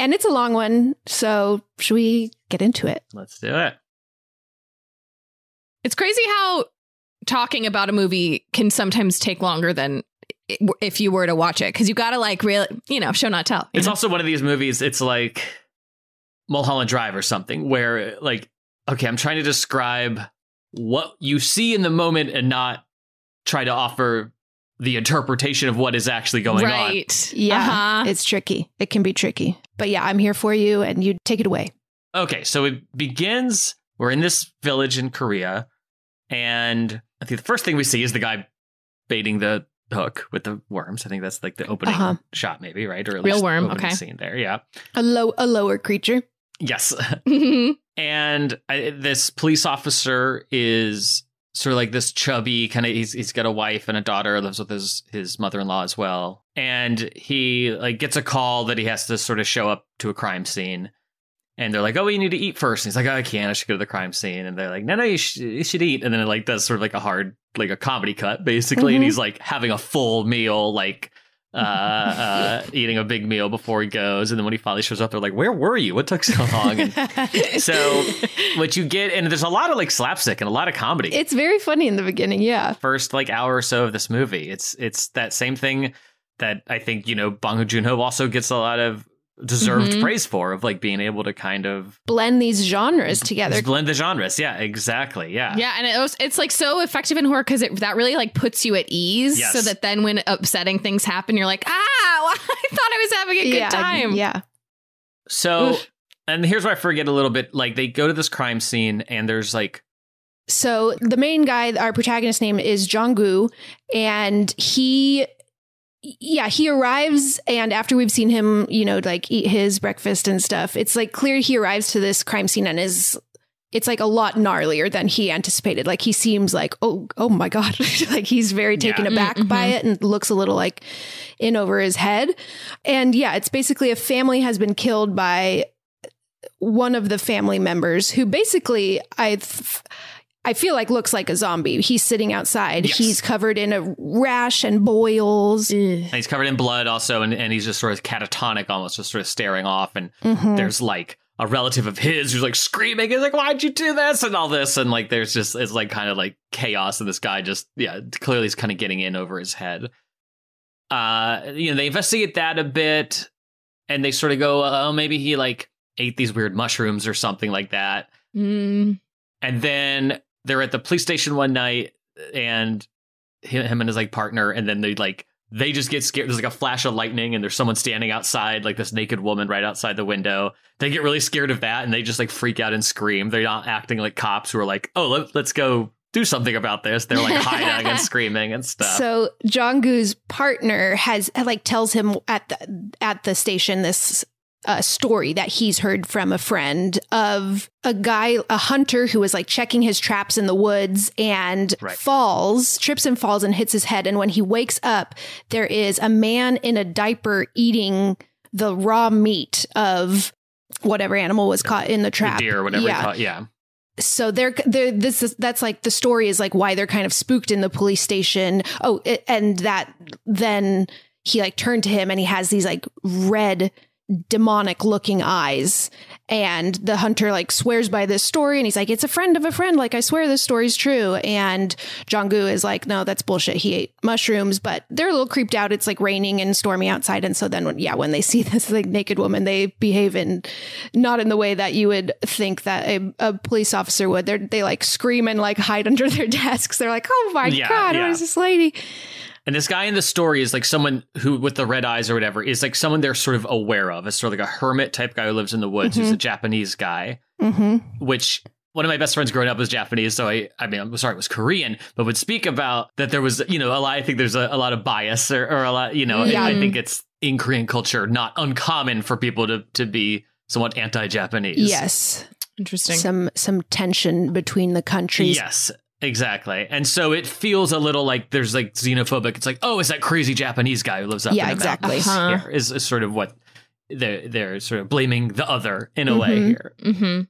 And it's a long one, so should we get into it? Let's do it. It's crazy how talking about a movie can sometimes take longer than if you were to watch it because you got to like really, you know, show not tell. It's know? also one of these movies. It's like Mulholland Drive or something, where like, okay, I'm trying to describe what you see in the moment and not try to offer the interpretation of what is actually going right. on. Yeah, Uh-huh. it's tricky. It can be tricky. But yeah, I'm here for you, and you take it away. Okay, so it begins. We're in this village in Korea, and I think the first thing we see is the guy baiting the hook with the worms. I think that's like the opening Uh-huh. shot, maybe right, or at Real least worm, opening okay. scene there. Yeah, A low, a lower creature. yes. Mhm. and I, this police officer is sort of like this chubby kind of he's, he's got a wife and a daughter lives with his his mother-in-law as well. And he like gets a call that he has to sort of show up to a crime scene. And they're like oh you need to eat first. And he's like oh, i can't. I should go to the crime scene. And they're like no no you, sh- you should eat. And then it like does sort of like a hard like a comedy cut basically. And Mhm. he's like having a full meal like uh, uh, eating a big meal before he goes, and then when he finally shows up, they're like, "Where were you? What took so long?" And so what you get and there's a lot of like slapstick and a lot of comedy It's very funny in the beginning. Yeah. first like hour or so of this movie it's it's that same thing that i think you know bong joon-ho also gets a lot of deserved Mhm. praise for of like being able to kind of Blend these genres together. blend the genres yeah exactly yeah Yeah, and it was, it's like so effective in horror because that really like puts you at ease, Yes. so that then when upsetting things happen, you're like, ah, I thought I was having a good yeah, time. Yeah. so Oof. and here's where i forget a little bit like they go to this crime scene and there's like So the main guy, our protagonist name is Jong-gu, and he yeah, he arrives and after we've seen him, you know, like eat his breakfast and stuff, it's like clear he arrives to this crime scene and is it's like a lot gnarlier than he anticipated. Like he seems like, oh, oh my God. like he's very taken Yeah. aback by Mhm. it and looks a little like in over his head. And yeah, it's basically a family has been killed by one of the family members who basically I th- I feel like looks like a zombie. He's sitting outside. Yes. He's covered in a rash and boils. and he's covered in blood also and, and he's just sort of catatonic almost just sort of staring off and Mhm. there's like a relative of his who's like screaming he's like why'd you do this and all this and like there's just it's like kind of like chaos and this guy just yeah clearly is kind of getting in over his head uh you know they investigate that a bit and they sort of go oh maybe he like ate these weird mushrooms or something like that Mm. and then they're at the police station one night and him, and his like partner and then they like they just get scared. There's like a flash of lightning and there's someone standing outside like this naked woman right outside the window. They get really scared of that and they just like freak out and scream. They're not acting like cops who are like oh let, let's go do something about this. They're like hiding and screaming and stuff. So Jong-gu's partner has like tells him at the at the station this uh, story that he's heard from a friend of a guy, a hunter who was like checking his traps in the woods and Right. falls, trips and falls and hits his head. And when he wakes up, there is a man in a diaper eating the raw meat of whatever animal was caught in the the trap. deer or whatever Yeah it yeah so they're, they're this is that's like the story is like why they're kind of spooked in the police station oh it, and that then he like turned to him and he has these like red demonic looking eyes. And the hunter like swears by this story and he's like it's a friend of a friend. Like i swear this story's true. And Jong-gu is like no that's bullshit. He ate mushrooms but they're a little creeped out. It's like raining and stormy outside. And so then when, yeah when they see this like naked woman they behave in not in the way that you would think that a, a police officer would. They're, they like scream and like hide under their desks. They're like oh my Yeah, god yeah. what is this lady And this guy in the story is like someone who, with the red eyes or whatever, is like someone they're sort of aware of. It's sort of like a hermit type guy who lives in the woods, who's Mhm. a Japanese guy, mm-hmm. which one of my best friends growing up was Japanese. So I, I mean, I'm sorry, it was Korean, but would speak about that there was, you know, a lot, I think there's a, a lot of bias or, or a lot, you know, Yeah. I think it's in Korean culture, not uncommon for people to, to be somewhat anti-Japanese. yes Interesting. some some tension between the countries Yes, exactly. And so it feels a little like there's like xenophobic. It's like, oh, it's that crazy Japanese guy who lives up Yeah, in the exactly. mountains Uh-huh. here? Is, is sort of what they're they're sort of blaming the other in a way Mhm. here. Mm-hmm.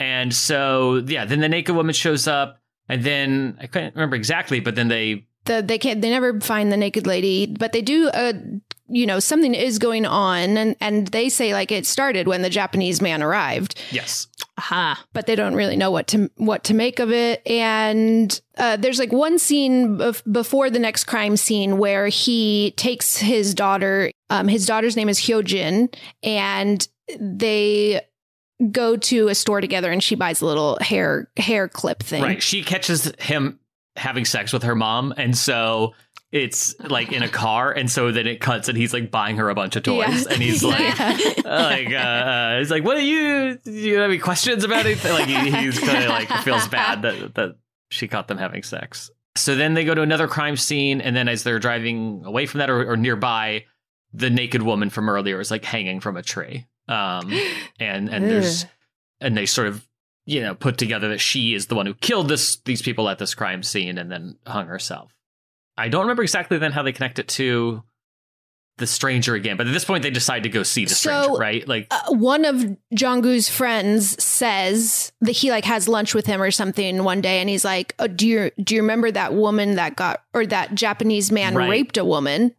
And so yeah, then the naked woman shows up, and then I can't remember exactly, but then they the they can't they never find the naked lady but they do uh you know, something is going on. And, and they say like it started when the Japanese man arrived. Yes. Aha. But they don't really know what to what to make of it. And uh, there's like one scene bef- before the next crime scene where he takes his daughter. Um, his daughter's name is Hyojin, and they go to a store together, and she buys a little hair hair clip thing. Right. She catches him having sex with her mom, and so it's like in a car, and so then it cuts, and he's like buying her a bunch of toys, Yeah. and he's like, like, uh, uh, he's like, what are you? Do you have any questions about it? Like he, he's kind of like feels bad that that she caught them having sex. So then they go to another crime scene, and then as they're driving away from that or, or nearby, the naked woman from earlier is like hanging from a tree. Um, and and there's and they sort of you know put together that she is the one who killed this these people at this crime scene and then hung herself. I don't remember exactly then how they connect it to the stranger again, but at this point they decide to go see the So, stranger, right? Like uh, one of Jonggu's friends says that he like has lunch with him or something one day, and he's like, oh, "Do you do you remember that woman that got or that Japanese man Right. raped a woman?"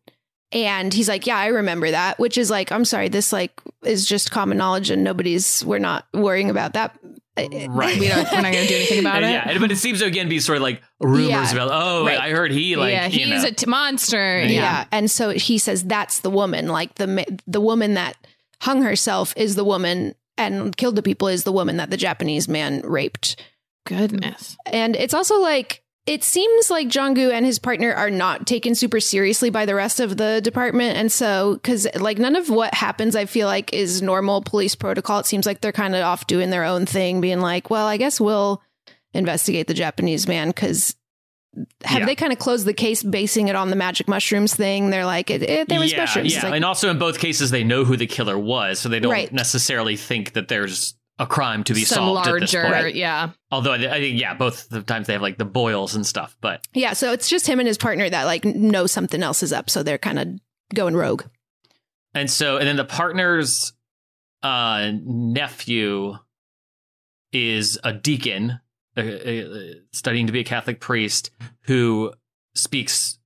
And he's like, "Yeah, I remember that." Which is like, I'm sorry, this like is just common knowledge, and nobody's we're not worrying about that. right. We don't, we're not going to do anything about And it. yeah, but it seems to again be sort of like rumors Yeah. about. Oh, Right. I heard he like yeah, you he's know. a t- monster. Yeah. Yeah. And so he says that's the woman, like the the woman that hung herself is the woman and killed the people is the woman that the Japanese man raped. Goodness. And it's also like it seems like Jonggu and his partner are not taken super seriously by the rest of the department. And so, because like none of what happens, I feel like is normal police protocol. It seems like they're kind of off doing their own thing, being like, well, I guess we'll investigate the Japanese man because. Have Yeah. they kind of closed the case basing it on the magic mushrooms thing? They're like, it, it, there was yeah, mushrooms. yeah, like, and also in both cases they know who the killer was, so they don't Right. necessarily think that there's a crime to be Some solved at this larger, point. yeah. Although I, I think yeah, both the times they have like the boils and stuff, but yeah, so it's just him and his partner that like know something else is up, so they're kind of going rogue. and so and then the partner's uh nephew is a deacon uh, uh, studying to be a Catholic priest who speaks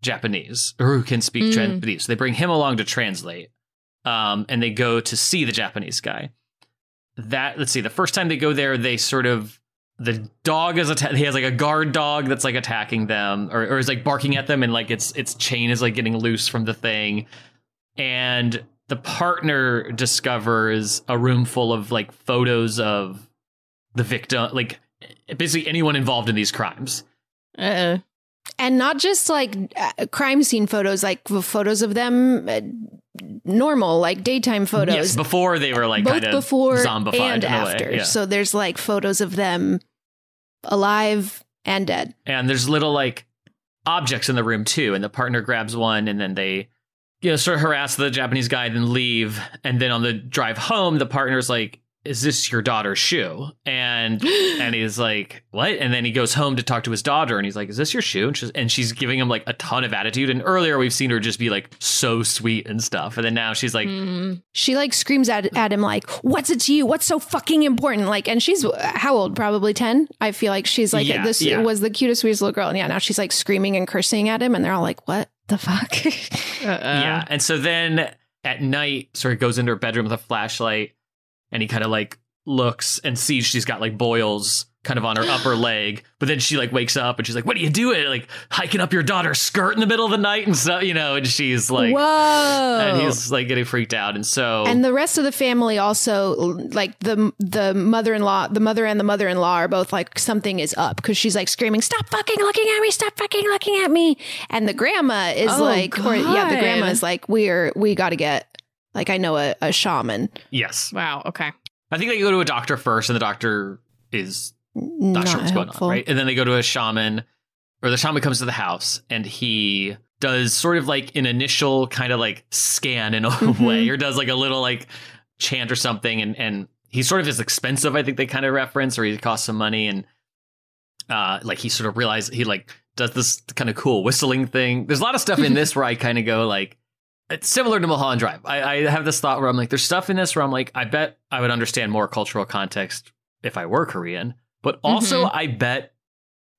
Japanese or who can speak Mm. Japanese. So they bring him along to translate, um, and they go to see the Japanese guy. That let's see, the first time they go there, they sort of the dog is atta- he has like a guard dog that's like attacking them or, or is like barking at them and like its its chain is like getting loose from the thing. And the partner discovers a room full of like photos of the victim like basically anyone involved in these crimes. Uh, and not just like uh, crime scene photos, like the photos of them uh, normal, like daytime photos. yes before they were like both kind before zombified and in a way, after. yeah. So there's like photos of them alive and dead. and there's little like objects in the room too and the partner grabs one and then they you know sort of harass the japanese guy then leave and then on the drive home the partner's like is this your daughter's shoe and and he's like what and then he goes home to talk to his daughter and he's like is this your shoe and she's, and she's giving him like a ton of attitude and earlier we've seen her just be like so sweet and stuff and then now she's like mm, She like screams at, at him like, "What's it to you? What's so fucking important?" Like, and she's uh, how old? Probably ten. I feel like she's like Yeah, this yeah. was the cutest, sweetest little girl, and yeah, now she's like screaming and cursing at him, and they're all like, "What the fuck?" yeah and so then at night sort of goes into her bedroom with a flashlight and he kind of like looks and sees she's got like boils kind of on her upper leg but then she like wakes up and she's like what are you doing like hiking up your daughter's skirt in the middle of the night and stuff you know and she's like Whoa! and he's like getting freaked out and so And the rest of the family also like the the mother-in-law, the mother and the mother-in-law are both like something is up because she's like screaming, "Stop fucking looking at me! Stop fucking looking at me!" And the grandma is Oh, like, or yeah, the grandma is like, "We're we got to get like I know a, a shaman." yes wow. Okay. i think they go to a doctor first and the doctor is not, sure what's going helpful. on, right? And then they go to a shaman, or the shaman comes to the house and he does sort of like an initial kind of like scan in a Mhm. way, or does like a little like chant or something, and and he sort of is expensive. I think they kind of reference, or he costs some money, and uh, like he sort of realized he like does this kind of cool whistling thing. There's a lot of stuff in this where I kind of go like. It's similar to Mulholland Drive. I, I have this thought where I'm like, there's stuff in this where I'm like, I bet I would understand more cultural context if I were Korean. But also, I bet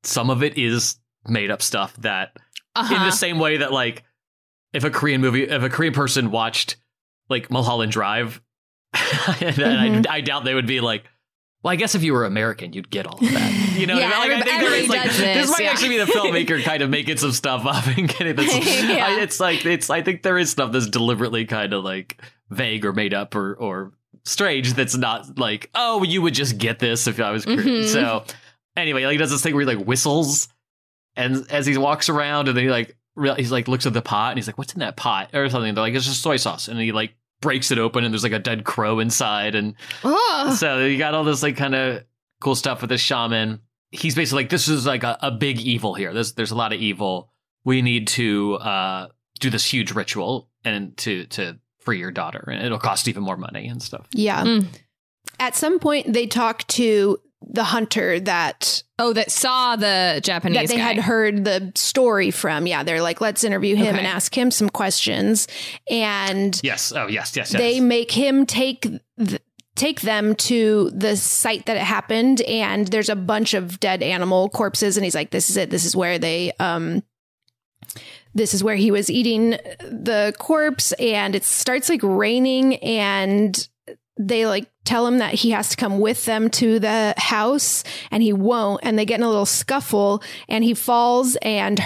some of it is made up stuff that, in Uh-huh. the same way that like if a Korean movie, if a Korean person watched like Mulholland Drive, and Mhm. I, I doubt they would be like, well, I guess if you were American, you'd get all of that. You know, Yeah, what I mean? like, I think there is everybody like does this, this, might yeah. actually be the filmmaker kind of making some stuff up and getting this. Yeah. I, it's like it's. I think there is stuff that's deliberately kind of like vague or made up or or strange. That's not like oh, you would just get this if I was Korean. Mhm. So anyway, like he does this thing where he like whistles, and as he walks around, and then he like real- he's like looks at the pot and he's like, "What's in that pot?" or something. They're like, "It's just soy sauce," and he like breaks it open, and there's like a dead crow inside, and Oh. so you got all this like kind of cool stuff with the shaman. He's basically like, "This is like a, a big evil here. There's there's a lot of evil. We need to uh, do this huge ritual and to to free your daughter, and it'll cost even more money and stuff." Yeah. Mm. At some point, they talk to the hunter that Oh, that saw the Japanese that they guy. had heard the story from. Yeah, they're like, let's interview him Okay. and ask him some questions. And Yes. Oh, yes. Yes. Yes. they make him take th- take them to the site that it happened and there's a bunch of dead animal corpses and he's like this is it this is where they um this is where he was eating the corpse and it starts like raining and they like tell him that he has to come with them to the house and he won't and they get in a little scuffle and he falls and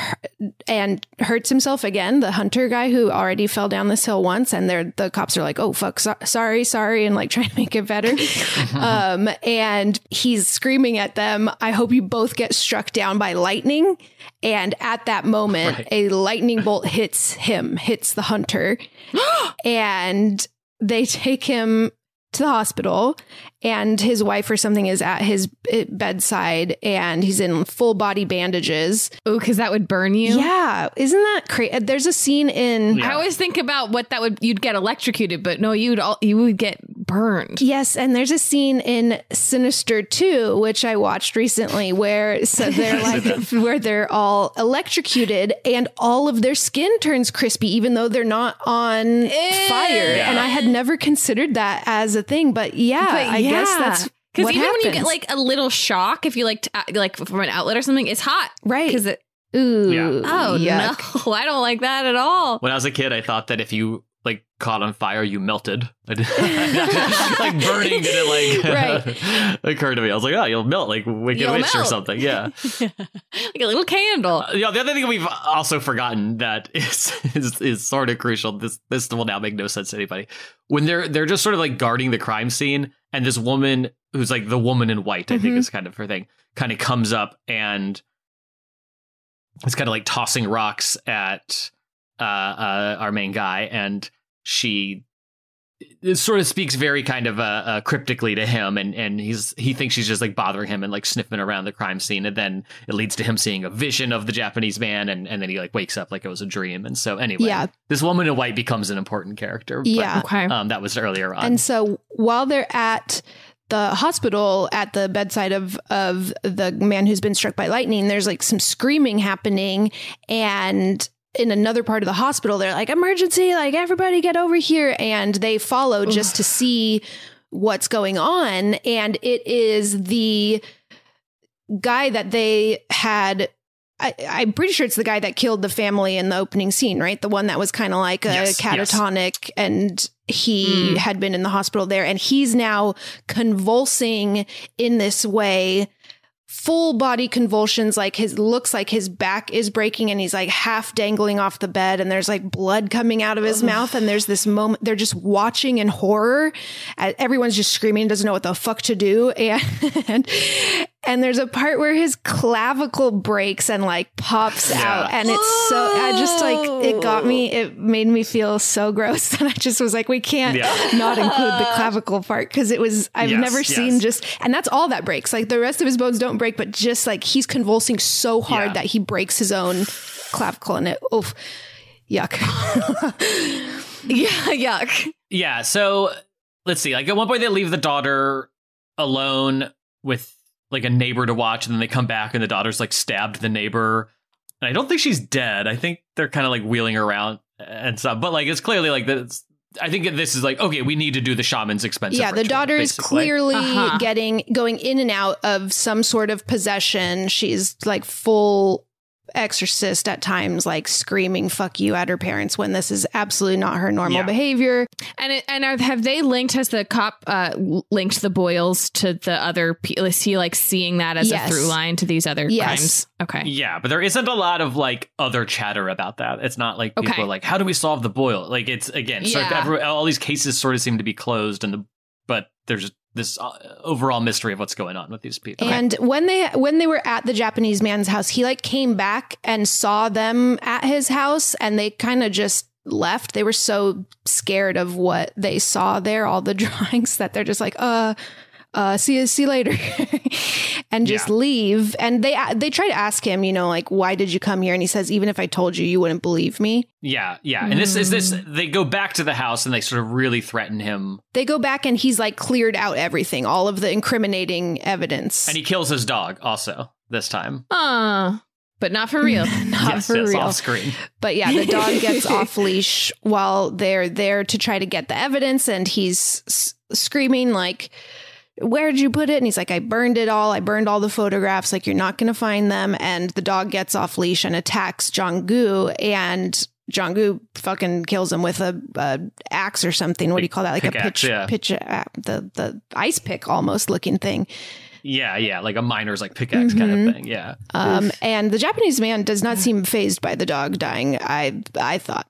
and hurts himself again the hunter guy who already fell down this hill once and they're the cops are like oh fuck so- sorry sorry and like trying to make it better um and he's screaming at them i hope you both get struck down by lightning and at that moment Right. a lightning bolt hits him hits the hunter and they take him to the hospital and his wife or something is at his eh, bedside and he's in full body bandages Oh, because that would burn you. yeah isn't that crazy there's a scene in Yeah. I always think about what that would you'd get electrocuted, but no, you'd all you would get burned. Yes, and there's a scene in Sinister 2 which I watched recently where so they're like where they're all electrocuted and all of their skin turns crispy even though they're not on fire. Yeah. And I had never considered that as a thing, but yeah, But I guess that's because what even when you get like a little shock, if you like t- uh, like from an outlet or something, it's hot, Right. Because it. ooh, Yeah. Oh yuck. no, I don't like that at all. When I was a kid, I thought that if you like caught on fire, you melted. Like burning didn't like occur to me. I was like, oh, you'll melt like Wicked You'll Witch or melt. something. Yeah. like a little candle. Uh, yeah. The other thing we've also forgotten that is is, is sort of crucial. This this will now make no sense to anybody. When they're they're just sort of like guarding the crime scene, and this woman who's like the woman in white, I think Mhm. is kind of her thing, kind of comes up and it's kind of like tossing rocks at uh, uh, our main guy, and she it sort of speaks very kind of uh, uh, cryptically to him, and and he's he thinks she's just like bothering him and like sniffing around the crime scene, and then it leads to him seeing a vision of the Japanese man, and and then he like wakes up like it was a dream, and so anyway, Yeah. this woman in white becomes an important character. but, Yeah. Okay. um, that was earlier on. And so while they're at the hospital at the bedside of of the man who's been struck by lightning, there's like some screaming happening and in another part of the hospital they're like emergency like everybody get over here. And they follow just to see what's going on. And it is the guy that they had I, I'm pretty sure it's the guy that killed the family in the opening scene, right? The one that was kind of like a Yes, yes. catatonic and he mm. had been in the hospital there. And he's now convulsing in this way full body convulsions like his looks like his back is breaking and he's like half dangling off the bed and there's like blood coming out of his mouth. And there's this moment they're just watching in horror. Uh, everyone's just screaming doesn't know what the fuck to do. And and there's a part where his clavicle breaks and like pops Yeah. out and it's so i just like it got me it made me feel so gross and i just was like we can't Yeah. not include the clavicle part because it was i've Yes, never yes. seen just and that's all that breaks like the rest of his bones don't break but just like he's convulsing so hard Yeah. that he breaks his own clavicle and it oof yuck Yeah, yuck. Yeah, so let's see. Like at one point they leave the daughter alone with like a neighbor to watch, and then they come back and the daughter's like stabbed the neighbor. And I don't think she's dead. I think they're kind of like wheeling around and stuff. But like it's clearly like that. it's- I think this is like okay, we need to do the shaman's expensive. yeah the ritual, daughter is clearly Uh-huh. getting going in and out of some sort of possession she's like full exorcist at times like screaming fuck you at her parents when this is absolutely not her normal Yeah. behavior And it, and are, have they linked? Has the cop uh, linked the boils to the other? pe- Is he like seeing that as Yes. a through line to these other Yes. crimes? Okay. Yeah, but there isn't a lot of like other chatter about that. It's not like people Okay. are like, "How do we solve the boil?" Like it's again, sort of Yeah. every, all these cases sort of seem to be closed, and the but there's this uh, overall mystery of what's going on with these people. And when they when they were at the Japanese man's house, he like came back and saw them at his house and they kind of just left. They were so scared of what they saw there, all the drawings that they're just like, uh uh see you see you later and just Yeah. leave and they they try to ask him you know like why did you come here and he says even if i told you you wouldn't believe me yeah, yeah, and this is this. They go back to the house and they sort of really threaten him, they go back and he's like cleared out everything all of the incriminating evidence and he kills his dog also this time. Uh, but not for real. not yes, for yes, real off screen. But yeah, the dog gets off leash while they're there to try to get the evidence, and he's s- screaming like, "Where'd you put it?" And he's like, "I burned it all. I burned all the photographs. Like you're not going to find them." And the dog gets off leash and attacks Jonggu, and Jonggu fucking kills him with a, a axe or something. What do you call that? Like a Pickaxe, pitch, yeah. pitch, uh, the the ice pick almost looking thing. Yeah, yeah, like a miner's like pickaxe kind Mhm. of thing. Yeah. Um, and the Japanese man does not seem fazed by the dog dying. I I thought.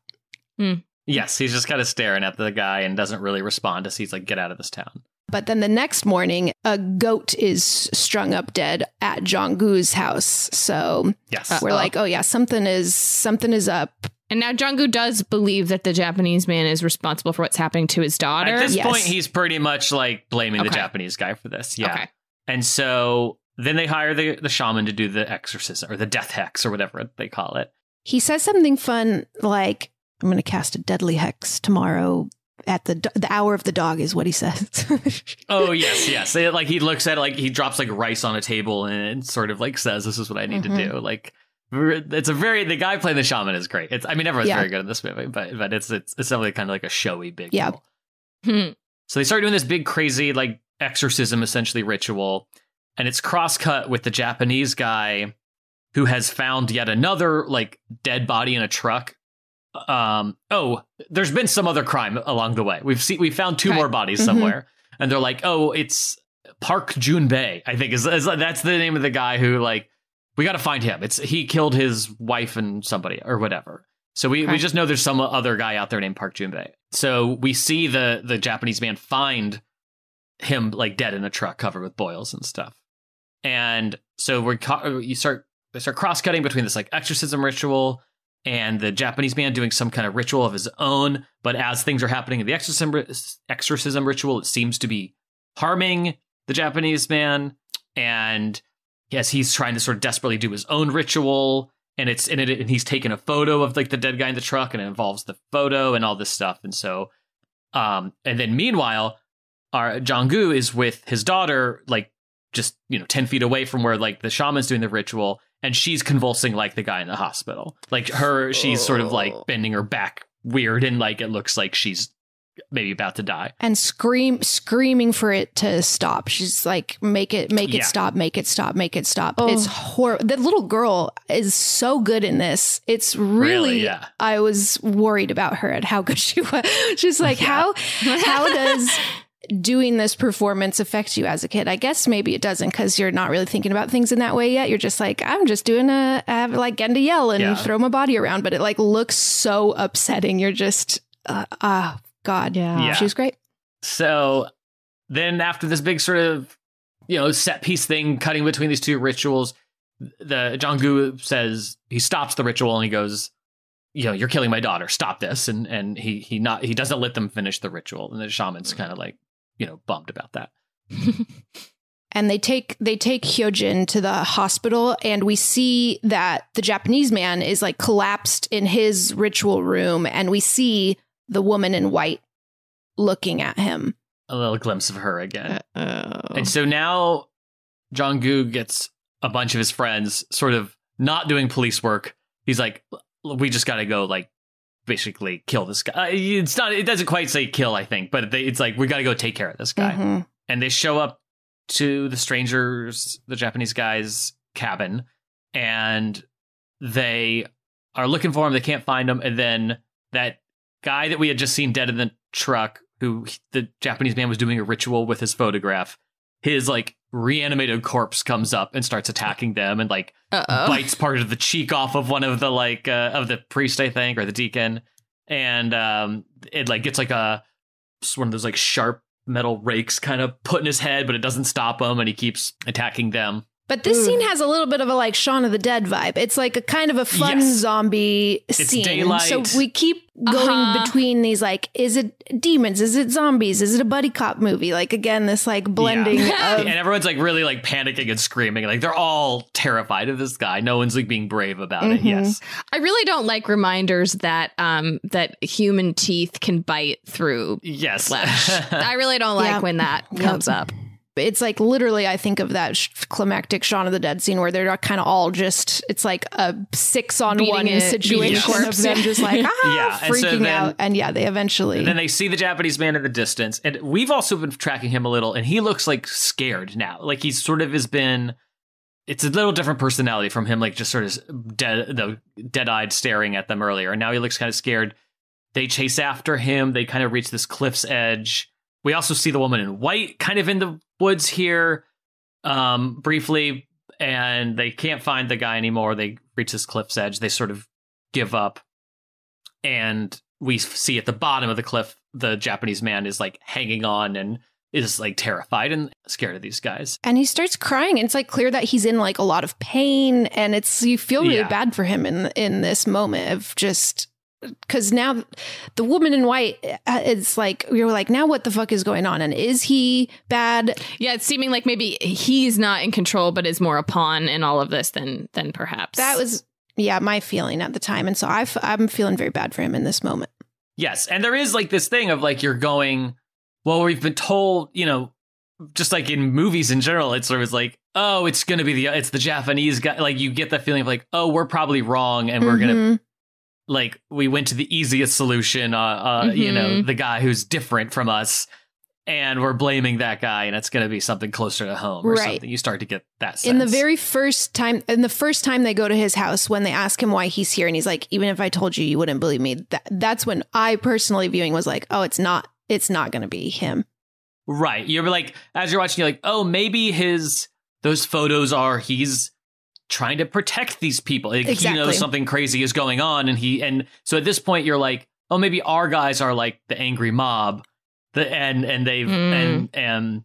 Yes, he's just kind of staring at the guy and doesn't really respond as he's like, "Get out of this town." But then the next morning, a goat is strung up dead at Jonggu's house. So Yes. we're like, oh yeah, something is something is up. And now Jonggu does believe that the Japanese man is responsible for what's happening to his daughter. At this Yes. point, he's pretty much like blaming the Japanese guy for this. Yeah. Okay. And so then they hire the, the shaman to do the exorcism or the death hex or whatever they call it. He says something fun like, "I'm going to cast a deadly hex tomorrow at the do- the hour of the dog," is what he says. Oh, yes, yes. It- like he looks at it like he drops like rice on a table and sort of like says, This is what I need Mhm. to do. Like, it's a very, the guy playing the shaman is great. It's, I mean, everyone's Yeah. very good in this movie, but, but it's, it's, it's definitely kind of like a showy big Yeah. deal. Hmm. So they start doing this big, crazy, like exorcism essentially ritual. And it's cross cut with the Japanese guy who has found yet another like dead body in a truck. Um, oh, there's been some other crime along the way. We've seen, we found two Okay. more bodies Mhm. somewhere. And they're like, oh, it's Park Junbei, I think is, is that's the name of the guy who like, we got to find him. It's he killed his wife and somebody or whatever. So we, we just know there's some other guy out there named Park Junbei. So we see the the Japanese man find him like dead in a truck covered with boils and stuff. And so we're you start they start cross cutting between this like exorcism ritual and the Japanese man doing some kind of ritual of his own. But as things are happening in the exorcism exorcism ritual, it seems to be harming the Japanese man. And yes, he's trying to sort of desperately do his own ritual. And it's in it, and he's taken a photo of like the dead guy in the truck, and it involves the photo and all this stuff. And so, um, and then meanwhile, our Jonggu is with his daughter, like just you know ten feet away from where like the shaman's doing the ritual, and she's convulsing like the guy in the hospital. Like her, she's sort of like oh. bending her back weird, and like it looks like she's maybe about to die. and scream screaming for it to stop. She's like, "Make it, make Yeah. it stop, make it stop, make it stop." Oh. It's horrible. The little girl is so good in this. It's really. Really? Yeah. I was worried about her and how good she was. She's like, how how does doing this performance affect you as a kid? I guess maybe it doesn't because you're not really thinking about things in that way yet. You're just like, I'm just doing a, I have like getting to yell and Yeah. throw my body around, but it like looks so upsetting. You're just, uh, ah, God, Yeah. Yeah. she was great. So then after this big sort of you know set piece thing cutting between these two rituals, the Jonggu says he stops the ritual and he goes, you know, you're killing my daughter. Stop this. And and he he not he doesn't let them finish the ritual. And the shaman's kind of like, you know, bummed about that. and they take they take Hyojin to the hospital and we see that the Japanese man is like collapsed in his ritual room and we see the woman in white looking at him. A little glimpse of her again. Oh. And so now Jonggu gets a bunch of his friends sort of not doing police work. He's like, we just got to go like basically kill this guy. Uh, It's not, it doesn't quite say kill, I think, but they, it's like, we got to go take care of this guy. Mhm. And they show up to the strangers, the Japanese guy's cabin. And they are looking for him. They can't find him, and then that guy that we had just seen dead in the truck, who the Japanese man was doing a ritual with his photograph, his like reanimated corpse comes up and starts attacking them, and like Uh-oh. bites part of the cheek off of one of the like uh, of the priest, I think, or the deacon, and um, it like gets like a one of those like sharp metal rakes kind of put in his head, but it doesn't stop him, and he keeps attacking them. But this scene has a little bit of a like Shaun of the Dead vibe. It's like a kind of a fun Yes. zombie It's scene. daylight. So we keep going Uh-huh. between these like, is it demons? Is it zombies? Is it a buddy cop movie? Like again, this like blending Yeah. of and everyone's like really like panicking and screaming. Like they're all terrified of this guy. No one's like being brave about it. Mm-hmm. Yes. I really don't like reminders that um that human teeth can bite through Yes. flesh. I really don't like Yeah. when that Yep. comes up. It's like literally I think of that sh- climactic Shaun of the Dead scene where they're kind of all just it's like a six on Beating one it- beating a situation of corpse. them just like ah Yeah, and so freaking then- out and yeah they eventually And then they see the Japanese man in the distance, and we've also been tracking him a little, and he looks like scared now. Like he's sort of has been. It's a little different personality from him, like just sort of dead, the dead-eyed staring at them earlier, and now he looks kind of scared. They chase after him. They kind of reach this cliff's edge. We also see the woman in white, kind of in the woods here, um, briefly, and they can't find the guy anymore. They reach this cliff's edge. They sort of give up, and we see at the bottom of the cliff the Japanese man is like hanging on and is like terrified and scared of these guys. and he starts crying and it's like clear that he's in like a lot of pain and it's you feel really Yeah. bad for him in in this moment of just because now the woman in white uh, it's like you're like now what the fuck is going on? And is he bad? Yeah, it's seeming like maybe he's not in control, but is more a pawn in all of this than than perhaps. That was yeah my feeling at the time. And so i f- i'm feeling very bad for him in this moment. Yes, and there is like this thing of like you're going, well, we've been told, you know, just like in movies in general, it's sort of like, oh, it's gonna be the it's the Japanese guy. Like you get that feeling of like, oh, we're probably wrong, and we're gonna Mhm. Like we went to the easiest solution, uh, uh you know, Mhm. the guy who's different from us. And we're blaming that guy, and it's going to be something closer to home or Right. something. You start to get that sense. in the very first time in the first time they go to his house when they ask him why he's here and he's like even if i told you you wouldn't believe me that, that's when i personally viewing was like oh it's not it's not going to be him Right. You're like, as you're watching, you're like, oh, maybe his, those photos are, he's trying to protect these people. Like, He knows something crazy is going on. And he, and so at this point, you're like, oh, maybe our guys are like the angry mob. The, and, and they've, Mm. and, and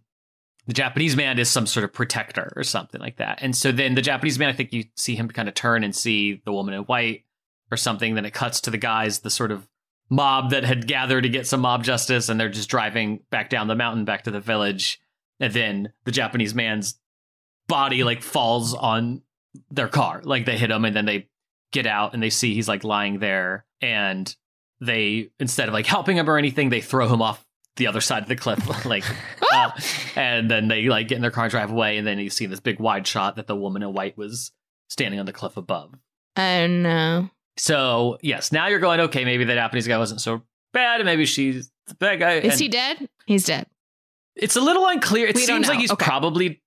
the Japanese man is some sort of protector or something like that. And so then the Japanese man, I think you see him kind of turn and see the woman in white or something. Then it cuts to the guys, the sort of mob that had gathered to get some mob justice, and they're just driving back down the mountain back to the village. And then the Japanese man's body like falls on their car. Like they hit him, and then they get out and they see he's like lying there. And they, instead of like helping him or anything, they throw him off the other side of the cliff. like, uh, and then they like get in their car and drive away. And then you see this big wide shot that the woman in white was standing on the cliff above. Oh no. So yes, now you're going okay. Maybe the Japanese guy wasn't so bad, and maybe she's the bad guy. Is And he dead? He's dead. It's a little unclear. It We seems like he's Okay. probably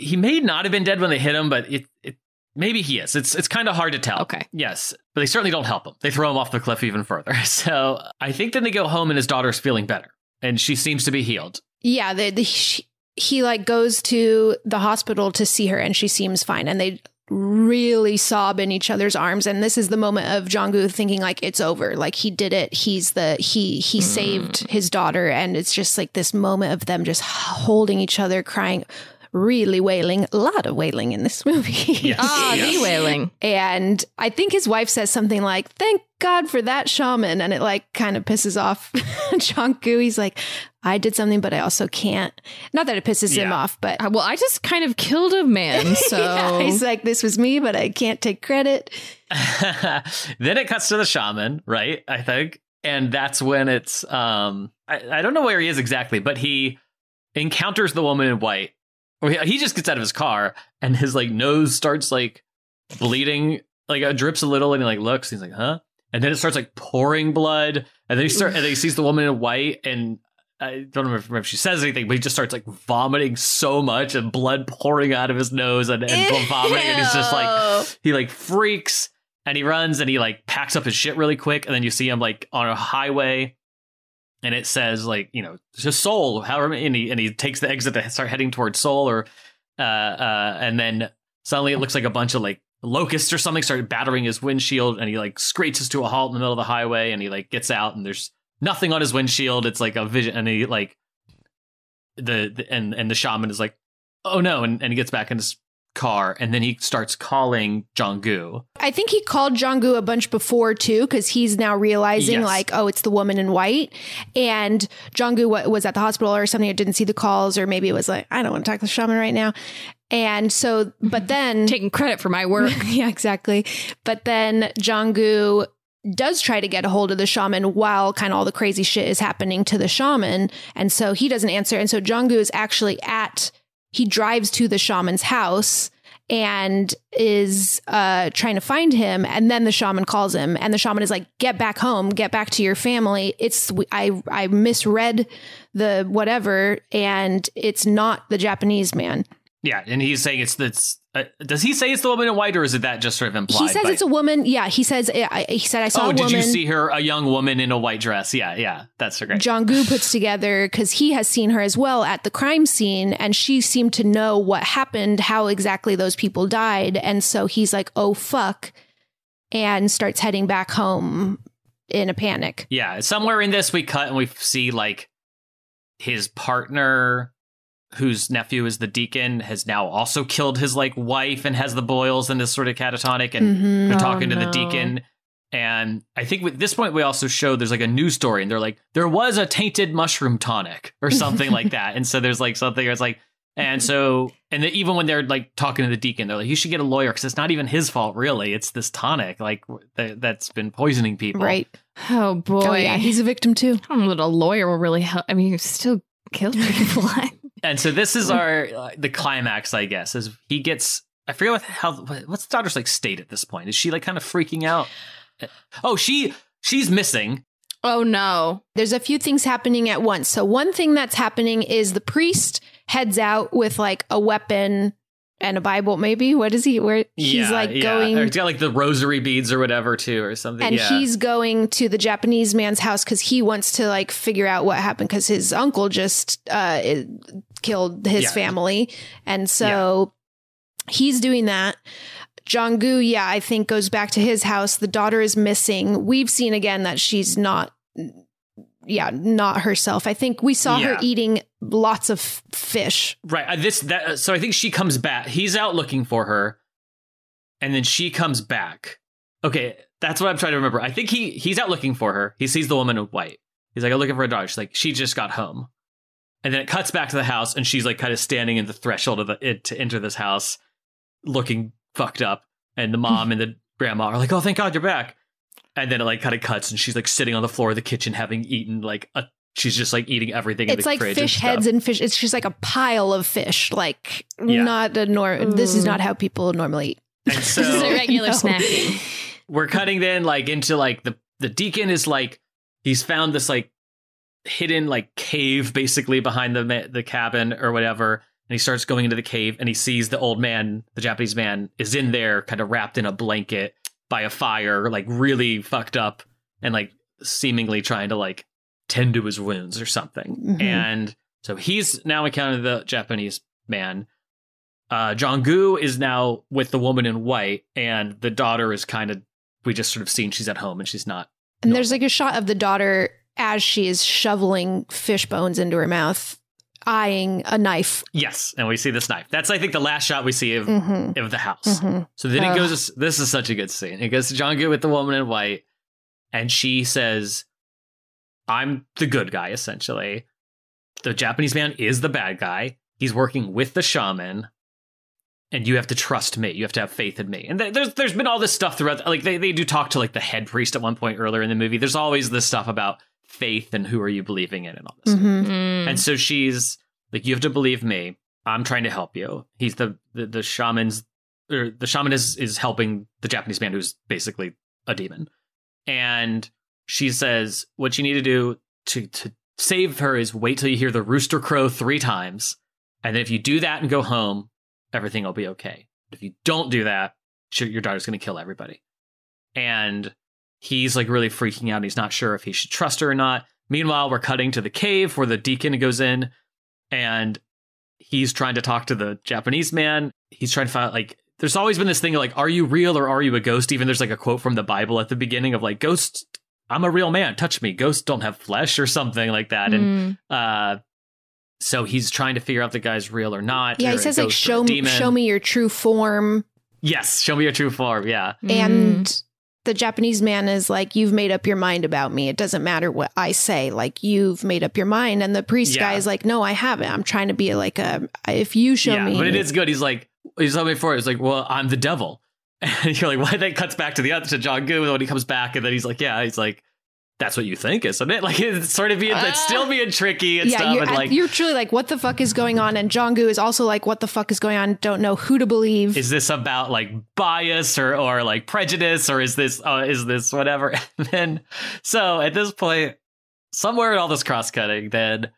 he may not have been dead when they hit him, but it, it maybe he is. It's it's kind of hard to tell. Okay. Yes, but they certainly don't help him. They throw him off the cliff even further. So I think then they go home and his daughter's feeling better, and she seems to be healed. yeah the, the she, he like goes to the hospital to see her and she seems fine and they really sob in each other's arms and this is the moment of Jong-gu thinking like it's over like he did it he's the he he saved mm. his daughter and it's just like this moment of them just holding each other crying really wailing a lot of wailing in this movie Ah, the wailing. and I think his wife says something like, "Thank God for that shaman," and it like kind of pisses off Jong-gu. He's like, "I did something, but I also can't." Not that it pisses him off, but Uh, well, I just kind of killed a man, so yeah, he's like, "This was me, but I can't take credit." then it cuts to the shaman, right? I think. And that's when it's um I, I don't know where he is exactly, but he encounters the woman in white. Or he, he just gets out of his car and his like nose starts like bleeding, like it drips a little, and he like looks, he's like, huh? And then it starts like pouring blood, and then he start and then he sees the woman in white, and I don't remember if she says anything, but he just starts like vomiting so much and blood pouring out of his nose and, and vomiting. And he's just like, he like freaks and he runs and he like packs up his shit really quick. And then you see him like on a highway and it says like, you know, just Seoul, however, and he, and he takes the exit to start heading towards Seoul or, uh, uh, and then suddenly it looks like a bunch of like locusts or something started battering his windshield and he like screeches to a halt in the middle of the highway and he like gets out and there's nothing on his windshield. It's like a vision, and he like the, the and and the shaman is like, oh no, and, and he gets back in his car, and then he starts calling Jonggu. I think he called Jonggu a bunch before too, because he's now realizing Yes. like, oh, it's the woman in white, and Jonggu wa- was at the hospital or something, or didn't see the calls, or maybe it was like, I don't want to talk to the shaman right now. And so, but then taking credit for my work. yeah, exactly. But then Jonggu does try to get a hold of the shaman while kind of all the crazy shit is happening to the shaman. And so he doesn't answer. And so Jonggu is actually at, he drives to the shaman's house and is uh, trying to find him. And then the shaman calls him, and the shaman is like, "Get back home, get back to your family." It's I I misread the whatever, and it's not the Japanese man. Yeah, and he's saying it's that's. Uh, does he say it's the woman in white, or is it that just sort of implied? he says by- it's a woman. Yeah, he says I, he said I saw oh, did woman. you see her? A young woman in a white dress. Yeah, yeah, that's great. Jonggu puts together because he has seen her as well at the crime scene, and she seemed to know what happened, how exactly those people died, and so he's like, "Oh fuck," and starts heading back home in a panic. Yeah, somewhere in this we cut and we see like his partner whose nephew is the deacon has now also killed his like wife and has the boils and is sort of catatonic and Mhm. they're Oh, talking to the no. deacon and I think at this point we also show there's like a news story and they're like there was a tainted mushroom tonic or something like that and so there's like something where it's like and so and then even when they're like talking to the deacon they're like you should get a lawyer because it's not even his fault really it's this tonic like th- that's been poisoning people Right. Oh boy. Oh, yeah, he's a victim too. I don't know that a lawyer will really help. I mean, you still killed people. And so this is our uh, the climax, I guess, is he gets. I forget what how what's the daughter's like state at this point. Is she like kind of freaking out? Oh, she she's missing. oh no. There's a few things happening at once. So one thing that's happening is the priest heads out with like a weapon and a Bible, maybe. What is he? Where he's Yeah, like yeah. going Or he's got like the rosary beads or whatever too, or something. and yeah. he's going to the Japanese man's house because he wants to like figure out what happened because his uncle just uh, killed his Yeah. family, and so he's doing that. Jonggu, yeah, I think goes back to his house. The daughter is missing. We've seen again that she's not, yeah, not herself. I think we saw her eating lots of fish. right. uh, This that uh, so I think she comes back. He's out looking for her, and then she comes back. Okay, that's what I'm trying to remember. I think he he's out looking for her. He sees the woman in white. He's like, I'm looking for a daughter. She's like, she just got home. And then it cuts back to the house, and she's like kind of standing in the threshold of the, it to enter this house, looking fucked up. And the mom and the grandma are like, "Oh, thank God you're back." And then it like kind of cuts, and she's like sitting on the floor of the kitchen, having eaten like a. She's just like eating everything. in It's the like fridge fish and heads and fish. It's just like a pile of fish. Like Yeah. not a norm. This is not how people normally eat. And so This is a regular No. snacking. we're cutting then like into like the the deacon is like he's found this like hidden like cave basically behind the the cabin or whatever and he starts going into the cave and he sees the old man the japanese man is in there kind of wrapped in a blanket by a fire like really fucked up and like seemingly trying to like tend to his wounds or something. Mhm. and so he's now encountered the japanese man. Uh Jonggu is now with the woman in white and the daughter is kind of we just sort of seen she's at home and she's not And there's like a shot of the daughter as she is shoveling fish bones into her mouth, eyeing a knife. yes and we see this knife that's i think the last shot we see of, Mhm. of the house Mhm. so then it goes this is such a good scene it goes to Jonggu with the woman in white and she says i'm the good guy essentially the japanese man is the bad guy he's working with the shaman and you have to trust me. You have to have faith in me. And th- there's there's been all this stuff throughout. Like they, they do talk to like the head priest at one point earlier in the movie. There's always this stuff about faith and who are you believing in and all this. Mhm. Mm. And so she's like, you have to believe me. I'm trying to help you. He's the the, the shaman's or the shaman is is helping the Japanese man who's basically a demon. And she says what you need to do to to save her is wait till you hear the rooster crow three times. And then if you do that and go home, everything will be okay. But if you don't do that, your daughter's going to kill everybody. And he's like really freaking out. He's not sure if he should trust her or not. Meanwhile, we're cutting to the cave where the deacon goes in and he's trying to talk to the Japanese man. He's trying to find like, there's always been this thing of like, are you real or are you a ghost? Even there's like a quote from the Bible at the beginning of like, ghosts, I'm a real man, touch me. Ghosts don't have flesh or something like that. And uh, so he's trying to figure out the guy's real or not. Yeah, or he says like ghost or a show me show me your true form. Yes, show me your true form. Yeah. And the Japanese man is like, You've made up your mind about me. It doesn't matter what I say. Like, you've made up your mind. And the priest Yeah. guy is like, No, I haven't. I'm trying to be like a, if you show yeah, me. but it is good. He's like, he's told me before. He's like, well, I'm the devil. And you're like, why? Then cuts back to the other to Jonggu when he comes back, and then he's like, yeah, he's like, that's what you think, isn't it? Like it's sort of being, it's still being tricky and yeah, stuff. you're, And like, you're truly like, what the fuck is going on? And Jonggu is also like, what the fuck is going on? Don't know who to believe. is this about like bias or or like prejudice or is this uh, is this whatever? And then so at this point, somewhere in all this cross cutting, then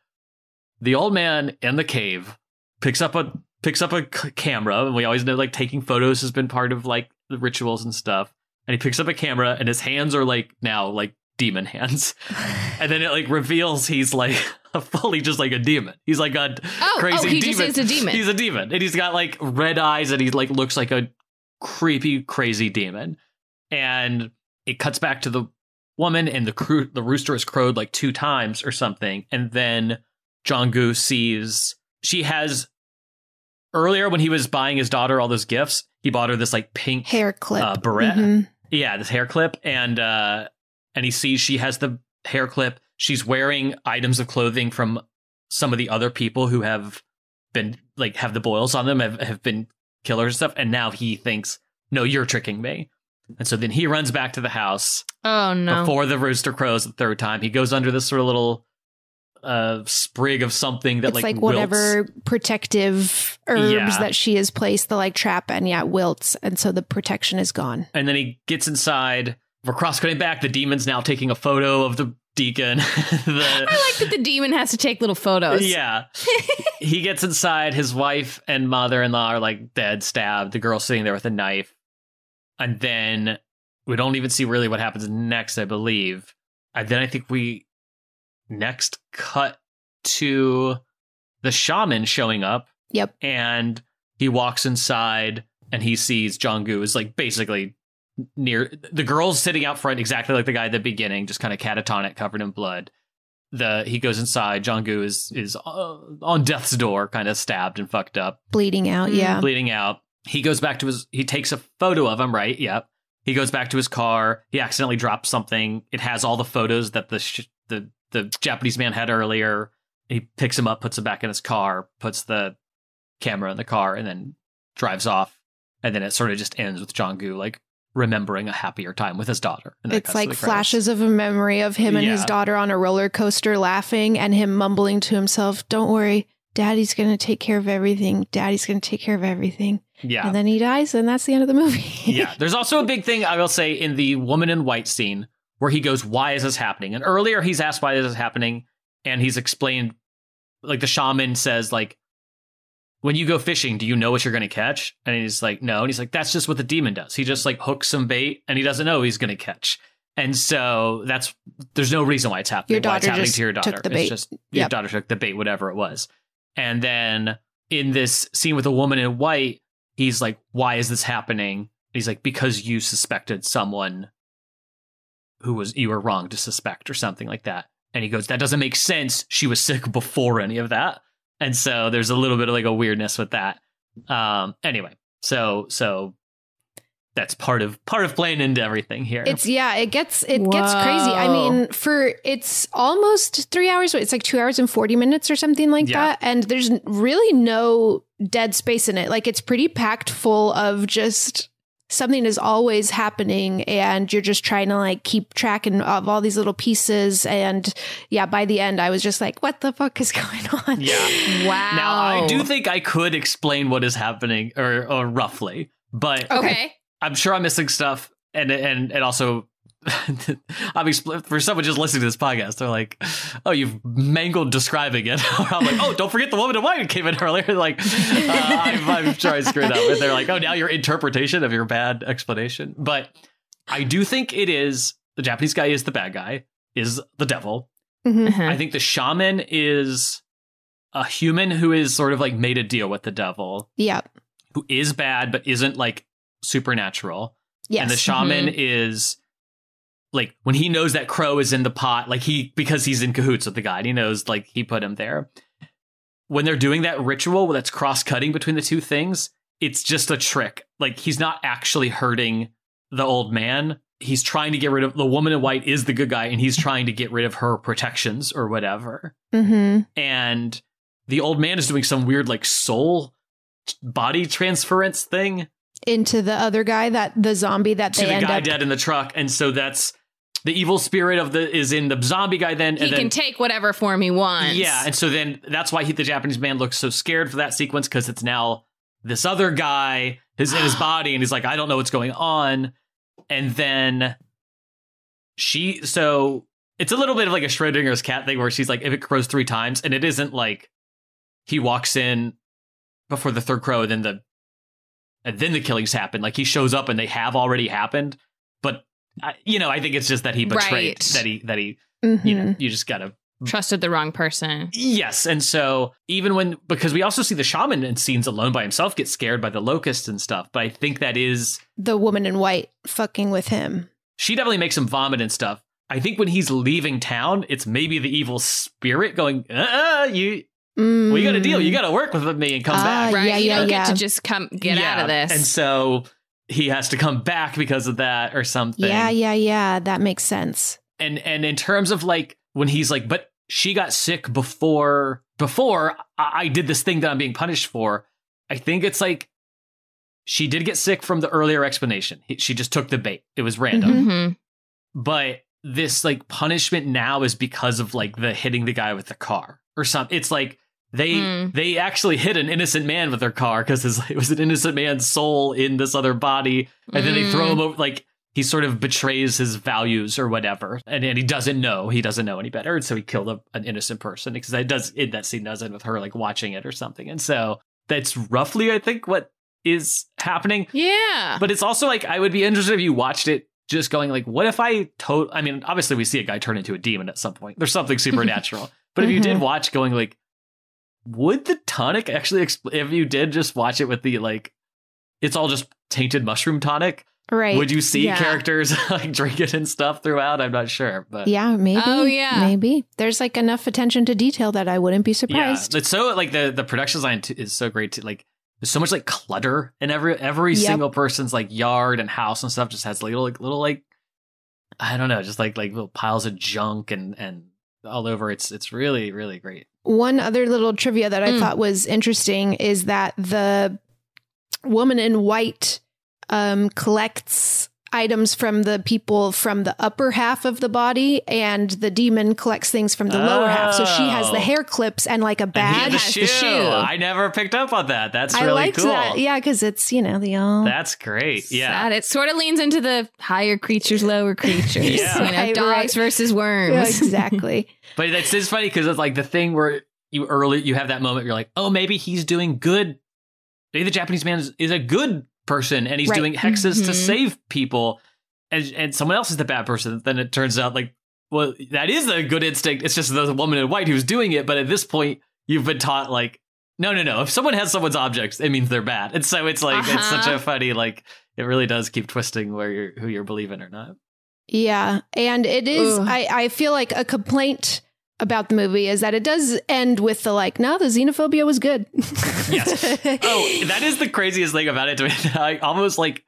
the old man in the cave picks up a picks up a c- camera, and we always know like taking photos has been part of like the rituals and stuff. And he picks up a camera, and his hands are like now like demon hands, and then it like reveals he's like fully just like a demon. He's like a Oh, crazy oh, he demon. just is a demon. He's a demon, and he's got like red eyes, and he like looks like a creepy, crazy demon. And it cuts back to the woman, and the crew, the rooster has crowed like two times or something, and then Jonggu sees she has earlier when he was buying his daughter all those gifts. He bought her this like pink Hair clip. uh, beret. Mhm. Yeah, this hair clip, and uh, and he sees she has the hair clip. She's wearing items of clothing from some of the other people who have been like have the boils on them, have, have been killers and stuff. And now he thinks, no, you're tricking me. And so then he runs back to the house Oh no. before the rooster crows the third time. He goes under this sort of little uh sprig of something that it's like, like, whatever protective herbs Yeah. that she has placed the like trap and yeah, wilts. And so the protection is gone. And then he gets inside. We're cross cutting back. The demon's now taking a photo of the deacon. the, I like that the demon has to take little photos. Yeah. he gets inside. His wife and mother in law are like dead, stabbed. The girl's sitting there with a knife. And then we don't even see really what happens next, I believe. And then I think we next cut to the shaman showing up. Yep. And he walks inside and he sees Jonggu is like basically near the girl's sitting out front exactly like the guy at the beginning, just kind of catatonic, covered in blood. The he goes inside. Jonggu is is uh, on death's door, kind of stabbed and fucked up, Bleeding out. Yeah. bleeding out. He goes back to his. He takes a photo of him. Right. Yep. He goes back to his car. He accidentally drops something. It has all the photos that the sh- the the Japanese man had earlier. He picks him up, puts him back in his car, puts the camera in the car, and then drives off. And then it sort of just ends with Jonggu like remembering a happier time with his daughter. And It's like flashes of a memory of him and his daughter on a roller coaster laughing and him mumbling to himself, Don't worry, daddy's going to take care of everything. Daddy's going to take care of everything. Yeah. And then he dies, and that's the end of the movie. yeah. There's also a big thing I will say in the woman in white scene where he goes, "Why is this happening?" And earlier he's asked why this is happening, and he's explained, like the shaman says, like, "When you go fishing, do you know what you're going to catch?" And he's like, "No." And he's like, "That's just what the demon does. He just like hooks some bait, and he doesn't know he's going to catch." And so that's there's no reason why it's happening. Your why it's daughter happening just to your daughter. took the It's bait. just your Yep. daughter took the bait, whatever it was. And then in this scene with the woman in white, he's like, "Why is this happening?" He's like, "Because you suspected someone who was you were wrong to suspect or something like that." And he goes, "That doesn't make sense. She was sick before any of that." And so there's a little bit of like a weirdness with that. Um anyway, so so that's part of part of playing into everything here. It's yeah, it gets it gets crazy. I mean, for it's almost three hours. It's like two hours and forty minutes or something like Yeah. that. And there's really no dead space in it. Like it's pretty packed full of just something is always happening, and you're just trying to like keep track and of all these little pieces. And yeah, by the end, I was just like, "What the fuck is going on?" Yeah. Wow. Now I do think I could explain what is happening or, or roughly, but Okay. I'm sure I'm missing stuff, and and and also I mean, for someone just listening to this podcast, they're like, "Oh, you've mangled describing it." I'm like, "Oh, don't forget the woman in white came in earlier." Like, uh, I'm, I'm sure I screwed up. And they're like, "Oh, now your interpretation of your bad explanation." But I do think it is the Japanese guy is the bad guy, is the devil. Mhm. I think the shaman is a human who is sort of like made a deal with the devil, Yep. who is bad but isn't like supernatural. Yes. And the shaman is like when he knows that Crow is in the pot, like he because he's in cahoots with the guy, and he knows like he put him there. When they're doing that ritual that's cross cutting between the two things, it's just a trick. Like he's not actually hurting the old man. He's trying to get rid of the woman in white is the good guy, and he's trying to get rid of her protections or whatever. Mm-hmm. And the old man is doing some weird like soul body transference thing Into the other guy that the zombie that to they the end guy up. dead in the truck, and so that's the evil spirit of the is in the zombie guy. Then He and then can take whatever form he wants. yeah, and so then that's why he, the Japanese man looks so scared for that sequence because it's now this other guy is in his body, and he's like, I don't know what's going on, and then she so it's a little bit of like a Schrodinger's cat thing where she's like, if it crows three times, and it isn't like he walks in before the third crow, and then the and then the killings happen. Like he shows up and they have already happened, but I, you know, I think it's just that he betrayed Right. that he that he Mhm. you know you just gotta Trusted the wrong person. Yes, and so even when because we also see the shaman in scenes alone by himself get scared by the locusts and stuff, but I think that is the woman in white fucking with him. she definitely makes him vomit and stuff. I think when he's leaving town, it's maybe the evil spirit going, uh-uh, you Mm. we got a deal, you got to work with me and come Ah, back. Right. yeah, you yeah, don't yeah. get to just come get out of this. And so he has to come back because of that or something. Yeah, yeah, yeah. That makes sense. and and in terms of like when he's like but she got sick before before I, did this thing that i'm being punished for i think it's like she did get sick from the earlier explanation He- she just took the bait it was random Mhm. but this like punishment now is because of like the hitting the guy with the car or something it's like they Mm. they actually hit an innocent man with their car because it was an innocent man's soul in this other body and then they throw Mm. him over like he sort of betrays his values or whatever and, and he doesn't know he doesn't know any better and so he killed a, an innocent person because that does in that scene does end with her like watching it or something and so that's roughly i think what is happening Yeah. but it's also like I would be interested if you watched it just going like, what if I to I mean, obviously we see a guy turn into a demon at some point. There's something supernatural. but if you did watch going like, would the tonic actually expl- if you did just watch it with the like it's all just tainted mushroom tonic, Right. would you see Yeah. characters like drink it and stuff throughout? I'm not sure. But Yeah, maybe. Oh, yeah. Maybe. There's like enough attention to detail that I wouldn't be yeah, surprised. it's so like the the production design t- is so great to Like there's so much like clutter in every every Yep. single person's like yard and house and stuff just has little like little like I don't know, just like like little piles of junk and and all over. It's it's really really great. One other little trivia that I Mm. thought was interesting is that the woman in white um, collects items from the people from the upper half of the body, and the demon collects things from the lower half. So she has Oh. the hair clips and like a And he bag. the shoe. the shoe. I never picked up on that. That's I really liked cool. that. Yeah, because it's, you know, the all. That's great. Yeah. Sad. It sort of leans into the higher creatures, lower creatures. Yeah. You know, Right, dogs right. versus worms. Yeah, exactly. But it's, it's funny because it's like the thing where you early you have that moment you're like, oh, maybe he's doing good. Maybe the Japanese man is, is a good person and he's Right. doing hexes to Mhm. save people, and and someone else is the bad person. Then it turns out like, well, that is a good instinct. It's just the woman in white who's doing it. But at this point, you've been taught like, no, no, no. If someone has someone's objects, it means they're bad. And so it's like it's such Uh-huh. a funny like. It really does keep twisting where you're who you're believing or not. Yeah. And it is, Ugh. I, I feel like a complaint about the movie is that it does end with the like, no, the xenophobia was good. Yes. Oh, that is the craziest thing about it to me. I almost like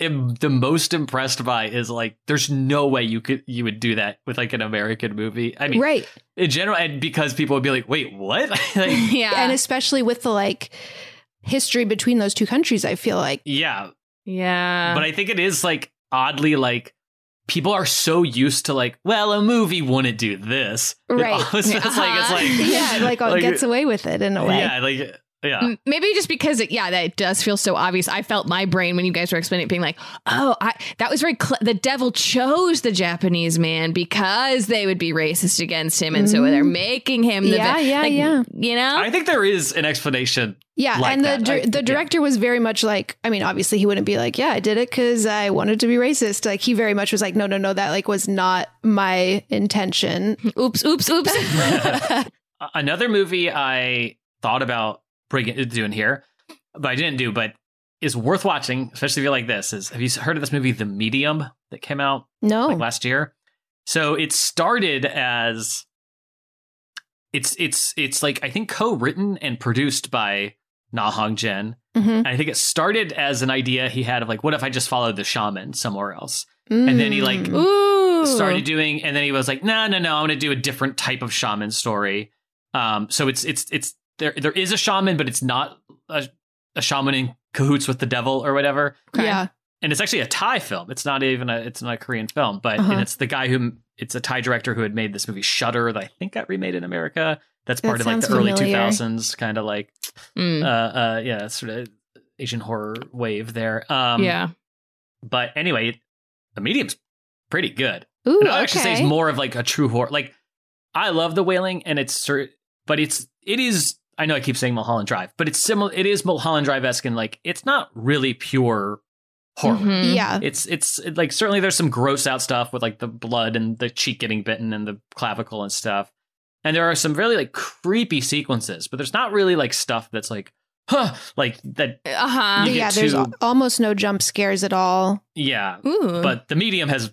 am the most impressed by is like there's no way you could you would do that with like an American movie. I mean, right. in general, and because people would be like, "Wait, what?" like, yeah. And especially with the like history between those two countries, I feel like. yeah, yeah. but I think it is like oddly like people are so used to like, well, a movie wouldn't do this, It Right. almost feels it's Uh-huh. like Yeah, like, oh, it gets away with it in a way. Yeah, like Yeah. Maybe just because it, yeah, that does feel so obvious. I felt my brain when you guys were explaining it, being like, "Oh, I that was very cl- the devil chose the Japanese man because they would be racist against him, and so mm. they're making him the Yeah, vi- yeah, like, yeah. You know, I think there is an explanation. Yeah, like and the that. dir- I- the yeah. director was very much like, I mean, obviously he wouldn't be like, yeah, I did it because I wanted to be racist. Like he very much was like, no, no, no, that like was not my intention. oops, oops, oops. Another movie I thought about bringing doing here, but I didn't do, but is worth watching, especially if you like this. Is have you heard of this movie, The Medium, that came out No, like last year? So it started as it's it's it's like I think co-written and produced by Na Hong Jin. Mhm. And I think it started as an idea he had of like, what if I just followed the shaman somewhere else? And then he like Mm. Ooh, started doing and then he was like no no no i'm gonna do a different type of shaman story um so it's it's it's there there is a shaman but it's not a, a shaman in cahoots with the devil or whatever yeah, and it's actually a thai film it's not even a it's not a korean film but Uh-huh. and it's the guy who it's a thai director who had made this movie shutter that i think got remade in america that's That part of like the sounds early 2000s kind of like Mm, uh uh yeah sort of asian horror wave there um yeah. but anyway the medium's pretty good Ooh, and I actually say it's more of like a true horror. Like I love the wailing, and it's cer- but it's it is. I know I keep saying Mulholland Drive, but it's similar. It is Mulholland Drive esque, and like it's not really pure horror. Mhm. yeah, It's it's it, like certainly there's some gross out stuff with like the blood and the cheek getting bitten and the clavicle and stuff, and there are some really like creepy sequences, but there's not really like stuff that's like huh like that. Uh huh. You get yeah. There's to- almost no jump scares at all. Yeah, Ooh, but the medium has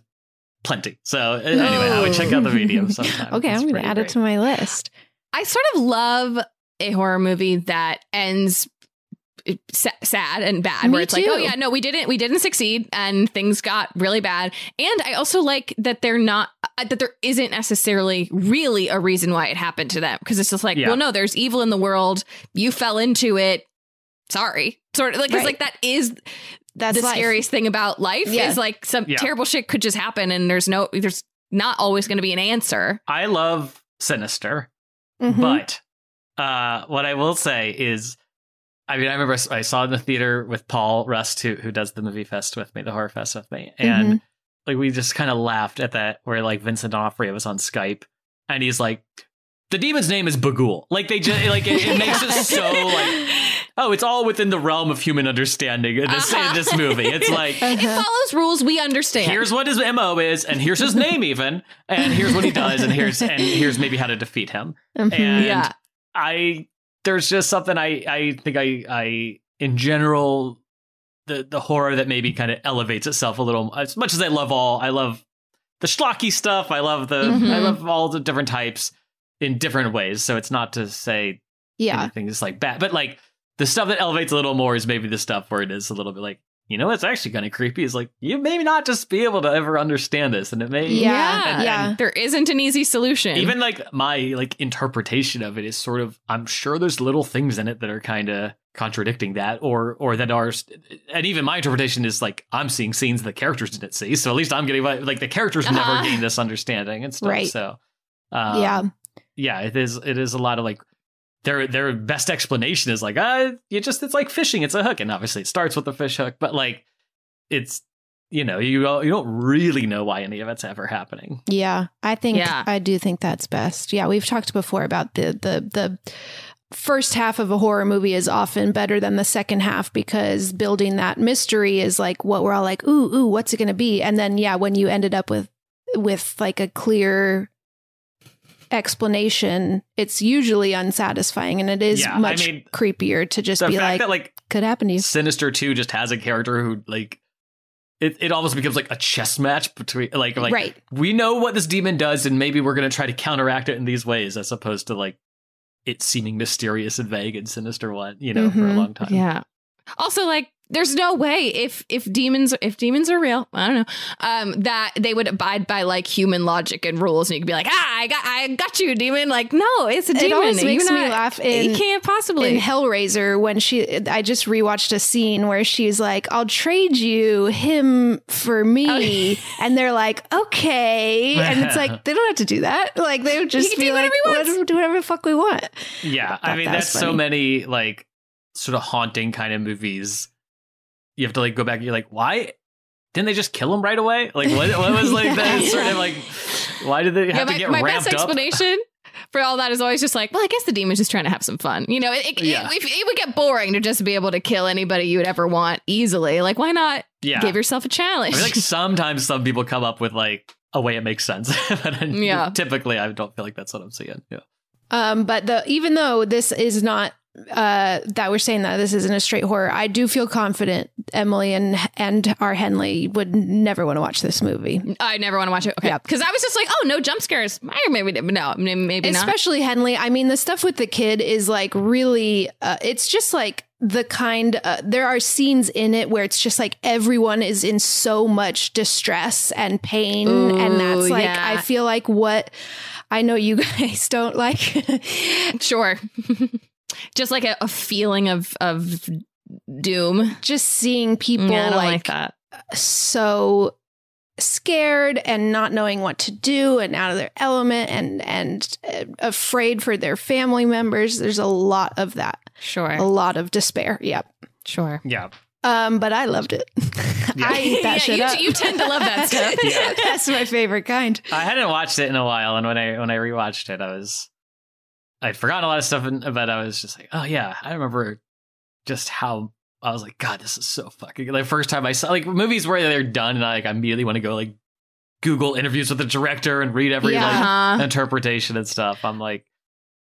plenty. So anyway, I would check out the medium sometime. Okay, It's I'm going to pretty add it to my list. I sort of love a horror movie that ends sa- sad and bad Me where it's like oh yeah no we didn't we didn't succeed and things got really bad and i also like that they're not uh, that there isn't necessarily really a reason why it happened to them because it's just like Yeah. well no there's evil in the world you fell into it sorry sort of like it's Right. like that is That's the life. scariest thing about life Yeah. is like some Yeah. terrible shit could just happen and there's no there's not always going to be an answer I love Sinister, Mhm. but uh, what I will say is, I mean, I remember I saw in the theater with Paul Rust, who who does the movie fest with me, the horror fest with me, and Mhm. like we just kind of laughed at that, where like Vincent D'Onofrio was on Skype, and he's like, "The demon's name is Bughuul." Like they just like it, it makes it so like, oh, it's all within the realm of human understanding in this in this movie. It's like. it follows rules we understand Here's what his MO is, and here's his name even, and here's what he does, and here's and here's maybe how to defeat him. Mhm. And Yeah. I there's just something I I think I I in general the the horror that maybe kind of elevates itself a little as much as I love all I love the schlocky stuff I love the Mhm. I love all the different types in different ways so it's not to say yeah. anything is like bad but like the stuff that elevates a little more is maybe the stuff where it is a little bit like you know it's actually kind of creepy is like you may not just be able to ever understand this and it may Yeah, and- yeah. and there isn't an easy solution even like my like interpretation of it is sort of i'm sure there's little things in it that are kind of contradicting that or or that are and even my interpretation is like i'm seeing scenes the characters didn't see so at least i'm getting like the characters Uh-huh. never gain this understanding and stuff Right. so um, yeah. yeah it is it is a lot of like their their best explanation is like uh you just it's like fishing it's a hook and obviously it starts with the fish hook but like it's you know you you don't really know why any of it's ever happening Yeah, I think Yeah. I do think that's best. Yeah, we've talked before about the the the first half of a horror movie is often better than the second half because building that mystery is like what we're all like, ooh, ooh, what's it going to be? And then yeah, when you ended up with with like a clear explanation, it's usually unsatisfying and it is Yeah, I much mean, creepier to just be like, that like could happen to you. Sinister 2 just has a character who like it, it almost becomes like a chess match between like like Right. we know what this demon does and maybe we're gonna try to counteract it in these ways as opposed to like it seeming mysterious and vague and sinister one, you know, for a Mhm. long time. Yeah. Also, like, there's no way if if demons if demons are real, I don't know, um, that they would abide by like human logic and rules, and you could be like, ah, I got I got you, demon. Like, no, it's a It demon. always makes You're me not- laugh in- you can't possibly. in Hellraiser when she I just rewatched a scene where she's like, I'll trade you him for me. and they're like, okay. And it's like, they don't have to do that. Like they would just be do like, whatever he wants. "What- do whatever the fuck we want. Yeah, I I mean thought that was that's so many like sort of haunting kind of movies, you have to like go back. You're like, why didn't they just kill him right away? Like, what, what was like the sort of like, why did they have yeah, to my, get my ramped best up? explanation for all that is always just like, well, I guess the demon's just trying to have some fun. You know, it, it, Yeah. it, it would get boring to just be able to kill anybody you would ever want easily. Like, why not Yeah. give yourself a challenge? I feel like sometimes some people come up with like a way it makes sense, but Yeah. typically I don't feel like that's what I'm seeing. Yeah. Um, but the even though this is not uh that we're saying that this isn't a straight horror, I do feel confident Emily and and our Henley would never want to watch this movie. I never want to watch it. Okay. Because I was just like, oh, no jump scares. Or maybe, no, maybe not. Especially Henley. I mean, the stuff with the kid is like really. Uh, it's just like the kind. Uh, there are scenes in it where it's just like everyone is in so much distress and pain, and that's like yeah. I feel like what. I know you guys don't like. sure. just like a, a feeling of of doom. Just seeing people Yeah, like, like that. so scared and not knowing what to do and out of their element and and uh, afraid for their family members. There's a lot of that. Sure. A lot of despair. Yep. Sure. Yeah. Um, but I loved it. I ate that Yeah, shit you, up. you tend to love that stuff. Yeah. That's my favorite kind. I hadn't watched it in a while, and when I when I rewatched it, I was I'd forgotten a lot of stuff, and, but I was just like, oh yeah, I remember just how I was like, God, this is so fucking. The first time I saw like movies where they're done, and I like I immediately want to go like Google interviews with the director and read every Yeah. like Uh-huh. interpretation and stuff. I'm like,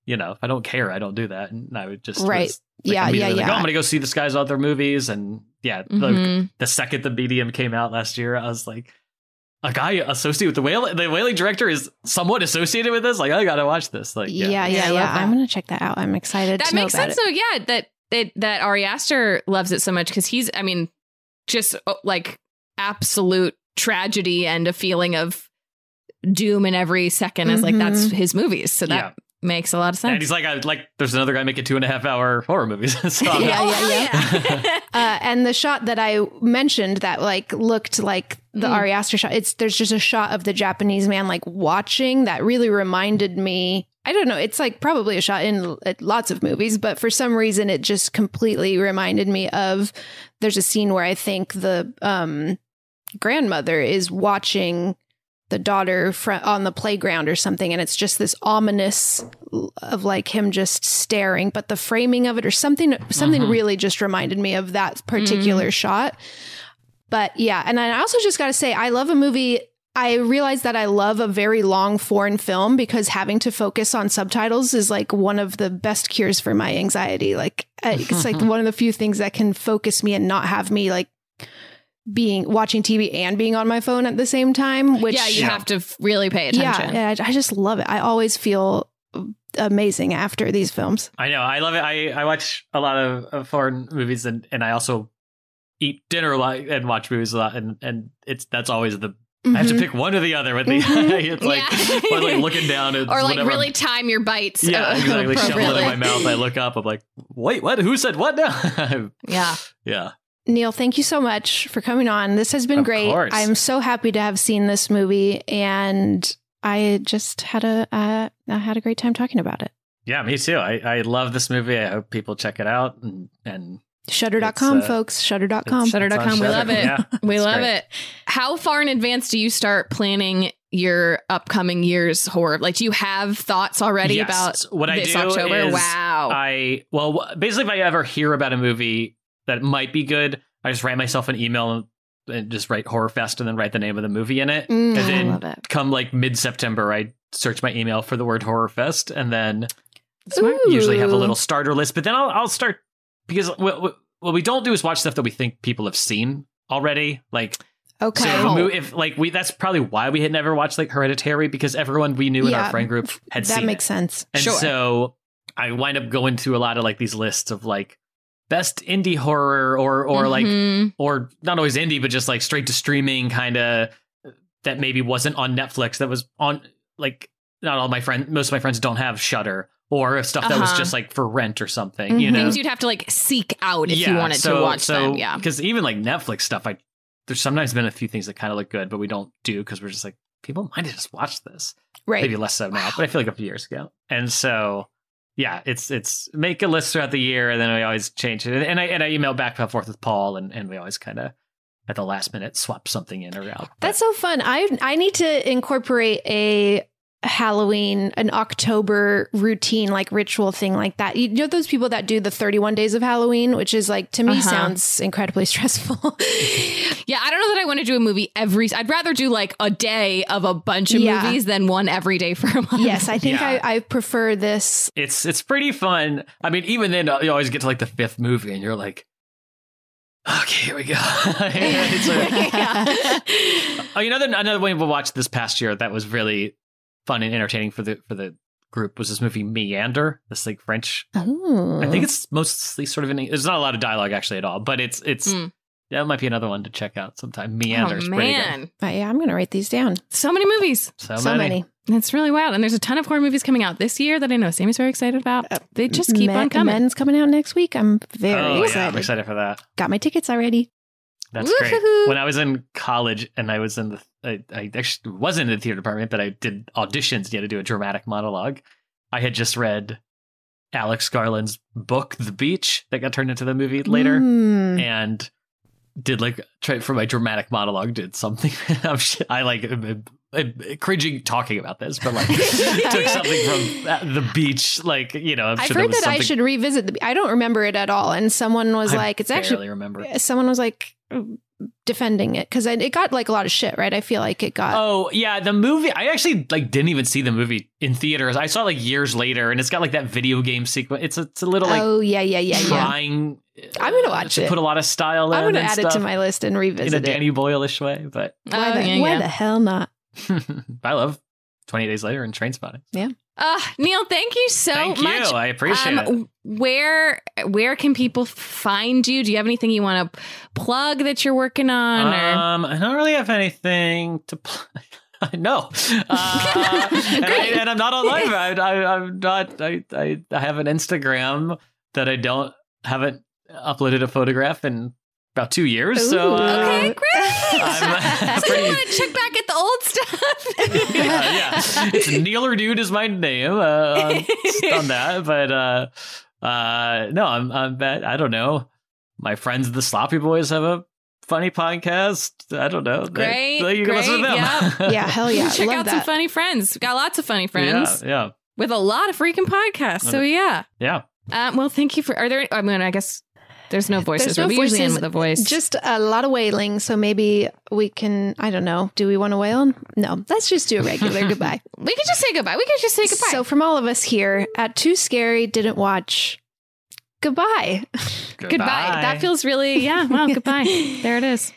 you know, if I don't care, I don't do that, and I would just Right. was, like, Yeah, yeah, immediately like, oh, I'm gonna go see this guy's other movies, and yeah, the, Mhm. the second the medium came out last year, I was like, a guy associated with the whale, the Wailing director is somewhat associated with this. Like, I gotta watch this. Like, Yeah, yeah, yeah, Yeah, yeah. i'm gonna check that out. I'm excited. That to know makes about sense, it. though. Yeah, that it, that Ari Aster loves it so much because he's, I mean, just oh, like absolute tragedy and a feeling of doom in every 2nd As like that's Mhm. his movies. So that Yeah. Makes a lot of sense. And he's like, I like. There's another guy making two and a half hour horror movies. so I'm Yeah, yeah, yeah. uh, and the shot that I mentioned that like looked like the Mm. Ari Aster shot. It's there's just a shot of the Japanese man like watching that really reminded me. I don't know. It's like probably a shot in lots of movies, but for some reason it just completely reminded me of. There's a scene where I think the um, grandmother is watching the daughter fr- on the playground or something and it's just this ominous of like him just staring but the framing of it or something something Mhm. really just reminded me of that particular shot but yeah and i also just got to say i love a movie I realize that I love a very long foreign film because having to focus on subtitles is like one of the best cures for my anxiety. Like it's like one of the few things that can focus me and not have me like being watching TV and being on my phone at the same time. Which yeah, you have to really pay attention. yeah, I I just love it. I always feel amazing after these films. I know. I love it. I, I watch a lot of, of foreign movies and, and I also eat dinner a lot and watch movies a lot. And, and it's that's always the. I have to Mhm. pick one or the other with the. Mhm. it's like, Yeah. like looking down at or like whatever. really time your bites. Yeah, uh, exactly. Shovel it in my mouth. I look up. I'm like, wait, what? Who said what now? Yeah. yeah. Neil, thank you so much for coming on. This has been Of great. course. I'm so happy to have seen this movie, and I just had a uh, I had a great time talking about it. Yeah, me too. I, I love this movie. I hope people check it out and and Shudder.com, It's, uh, folks. Shudder.com. it's- Shudder.com. on We Shudder. love it. Yeah, we love great. it. How far in advance do you start planning your upcoming year's horror? Like, do you have thoughts already Yes. about what I this do October? is wow. I well, basically, if I ever hear about a movie that might be good, I just write myself an email and, just write horror fest and then write the name of the movie in it. Mm, and then it. come like mid September, I search my email for the word horror fest and then usually have a little starter list. But then I'll I'll start because what, what what we don't do is watch stuff that we think people have seen already. Like Okay. so, if, a mo- if like we that's probably why we had never watched like Hereditary because everyone we knew in Yeah, our friend group had that seen makes it. sense. And Sure. so I wind up going through a lot of like these lists of like best indie horror or or like Mhm. or not always indie but just like straight to streaming kind of that maybe wasn't on Netflix that was on like not all my friends most of my friends don't have Shudder or stuff that was Uh-huh. just like for rent or something you know things you'd have to like seek out if you wanted to watch them. Yeah. because even like Netflix stuff I there's sometimes been a few things that kind of look good but we don't do because we're just like people might have just watched this Right. maybe less so now, but I feel like a few years ago. And so, yeah, it's it's make a list throughout the year, and then we always change it. And I and I email back and forth with Paul, and, and we always kind of at the last minute swap something in or out. That's so fun. I I need to incorporate a Halloween, an October routine, like ritual thing like that. You know those people that do the 31 days of Halloween, which is like to me Uh-huh. sounds incredibly stressful. Yeah, I don't know that I want to do a movie every. I'd rather do like a day of a bunch of Yeah. movies than one every day for a month. yes, I think Yeah. I, I prefer this. It's it's pretty fun. I mean, even then, you always get to like the fifth movie, and you're like, okay, here we go. It's a- oh, you know, the- another one we watched this past year that was really fun and entertaining for the for the group was this movie Meander. This like French. Oh, I think it's mostly sort of in. There's not a lot of dialogue actually at all, but it's it's Hmm. that might be another one to check out sometime. Meander's oh man, Uh, yeah, I'm going to write these down. so many movies. So, So many. It's really wild, and there's a ton of horror movies coming out this year that I know Sammy's very excited about. They just keep Men- on coming. Men's coming out next week. I'm very oh, yeah. I'm excited for that. Got my tickets already. That's Woo-hoo-hoo. great. When I was in college and I was in the, I, I actually wasn't in the theater department, but I did auditions. and You had to do a dramatic monologue. I had just read Alex Garland's book, The Beach, that got turned into the movie later, Mm. and did like try for my dramatic monologue. Did something. I'm I like am- am cringing talking about this, but like took something from uh, the beach. Like you know, I'm I've sure heard that I should revisit the. I don't remember it at all. And someone was I like, "It's actually." remember. Someone was like defending it because it got like a lot of shit, right? I feel like it got. Oh yeah, the movie. I actually like didn't even see the movie in theaters. I saw it like years later, and it's got like that video game sequence. It's a, it's a little like oh yeah, yeah, yeah, yeah. trying. I'm gonna uh, watch to it. put a lot of style in. I'm gonna and add it to my list and revisit in a revisit it. Danny Boyle-ish way, but Why, Oh, the, yeah, why yeah. the hell not? I love Twenty Days Later and Trainspotting. Yeah. Uh, Neil, thank you so Thank you. much. I appreciate it. it. Where where can people find you? Do you have anything you want to plug that you're working on? or? Um, I don't really have anything to. plug. no, uh, and, I, and I'm not on live. I, I, I'm not. I, I, I have an Instagram that I don't haven't uploaded a photograph in about two years. So uh, okay, great. I'm so you pretty- want to check back at the old stuff? yeah, yeah. It's Neeler Dude is my name uh, on, on that, but uh, uh, no, I'm I'm bad. I don't know. My friends, the Sloppy Boys, have a funny podcast. I don't know. Great, they- you can listen to great, them. yep. Yeah, hell yeah. Check Love out some funny friends. Got lots of funny friends Yeah, yeah, with a lot of freaking podcasts. So yeah. yeah. Um, well, thank you for. Are there? I mean, I guess there's no voices. There's no we usually end voices, with a voice. Just a lot of wailing. So maybe we can. I don't know. Do we want to wail? No. Let's just do a regular goodbye. we can just say goodbye. We can just say goodbye. So from all of us here at Too Scary Didn't Watch. Goodbye. goodbye. That feels really yeah. Well, goodbye. There it is.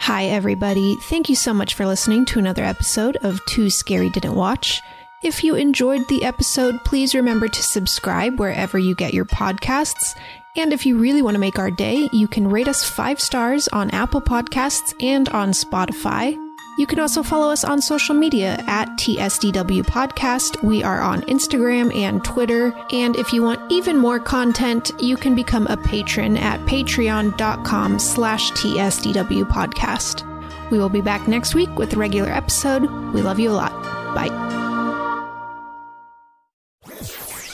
Hi, everybody. Thank you so much for listening to another episode of Too Scary Didn't Watch. If you enjoyed the episode, please remember to subscribe wherever you get your podcasts. And if you really want to make our day, you can rate us five stars on Apple Podcasts and on Spotify. You can also follow us on social media at TSDW Podcast. We are on Instagram and Twitter. And if you want even more content, you can become a patron at patreon.com slash TSDW Podcast. We will be back next week with a regular episode. We love you a lot. Bye.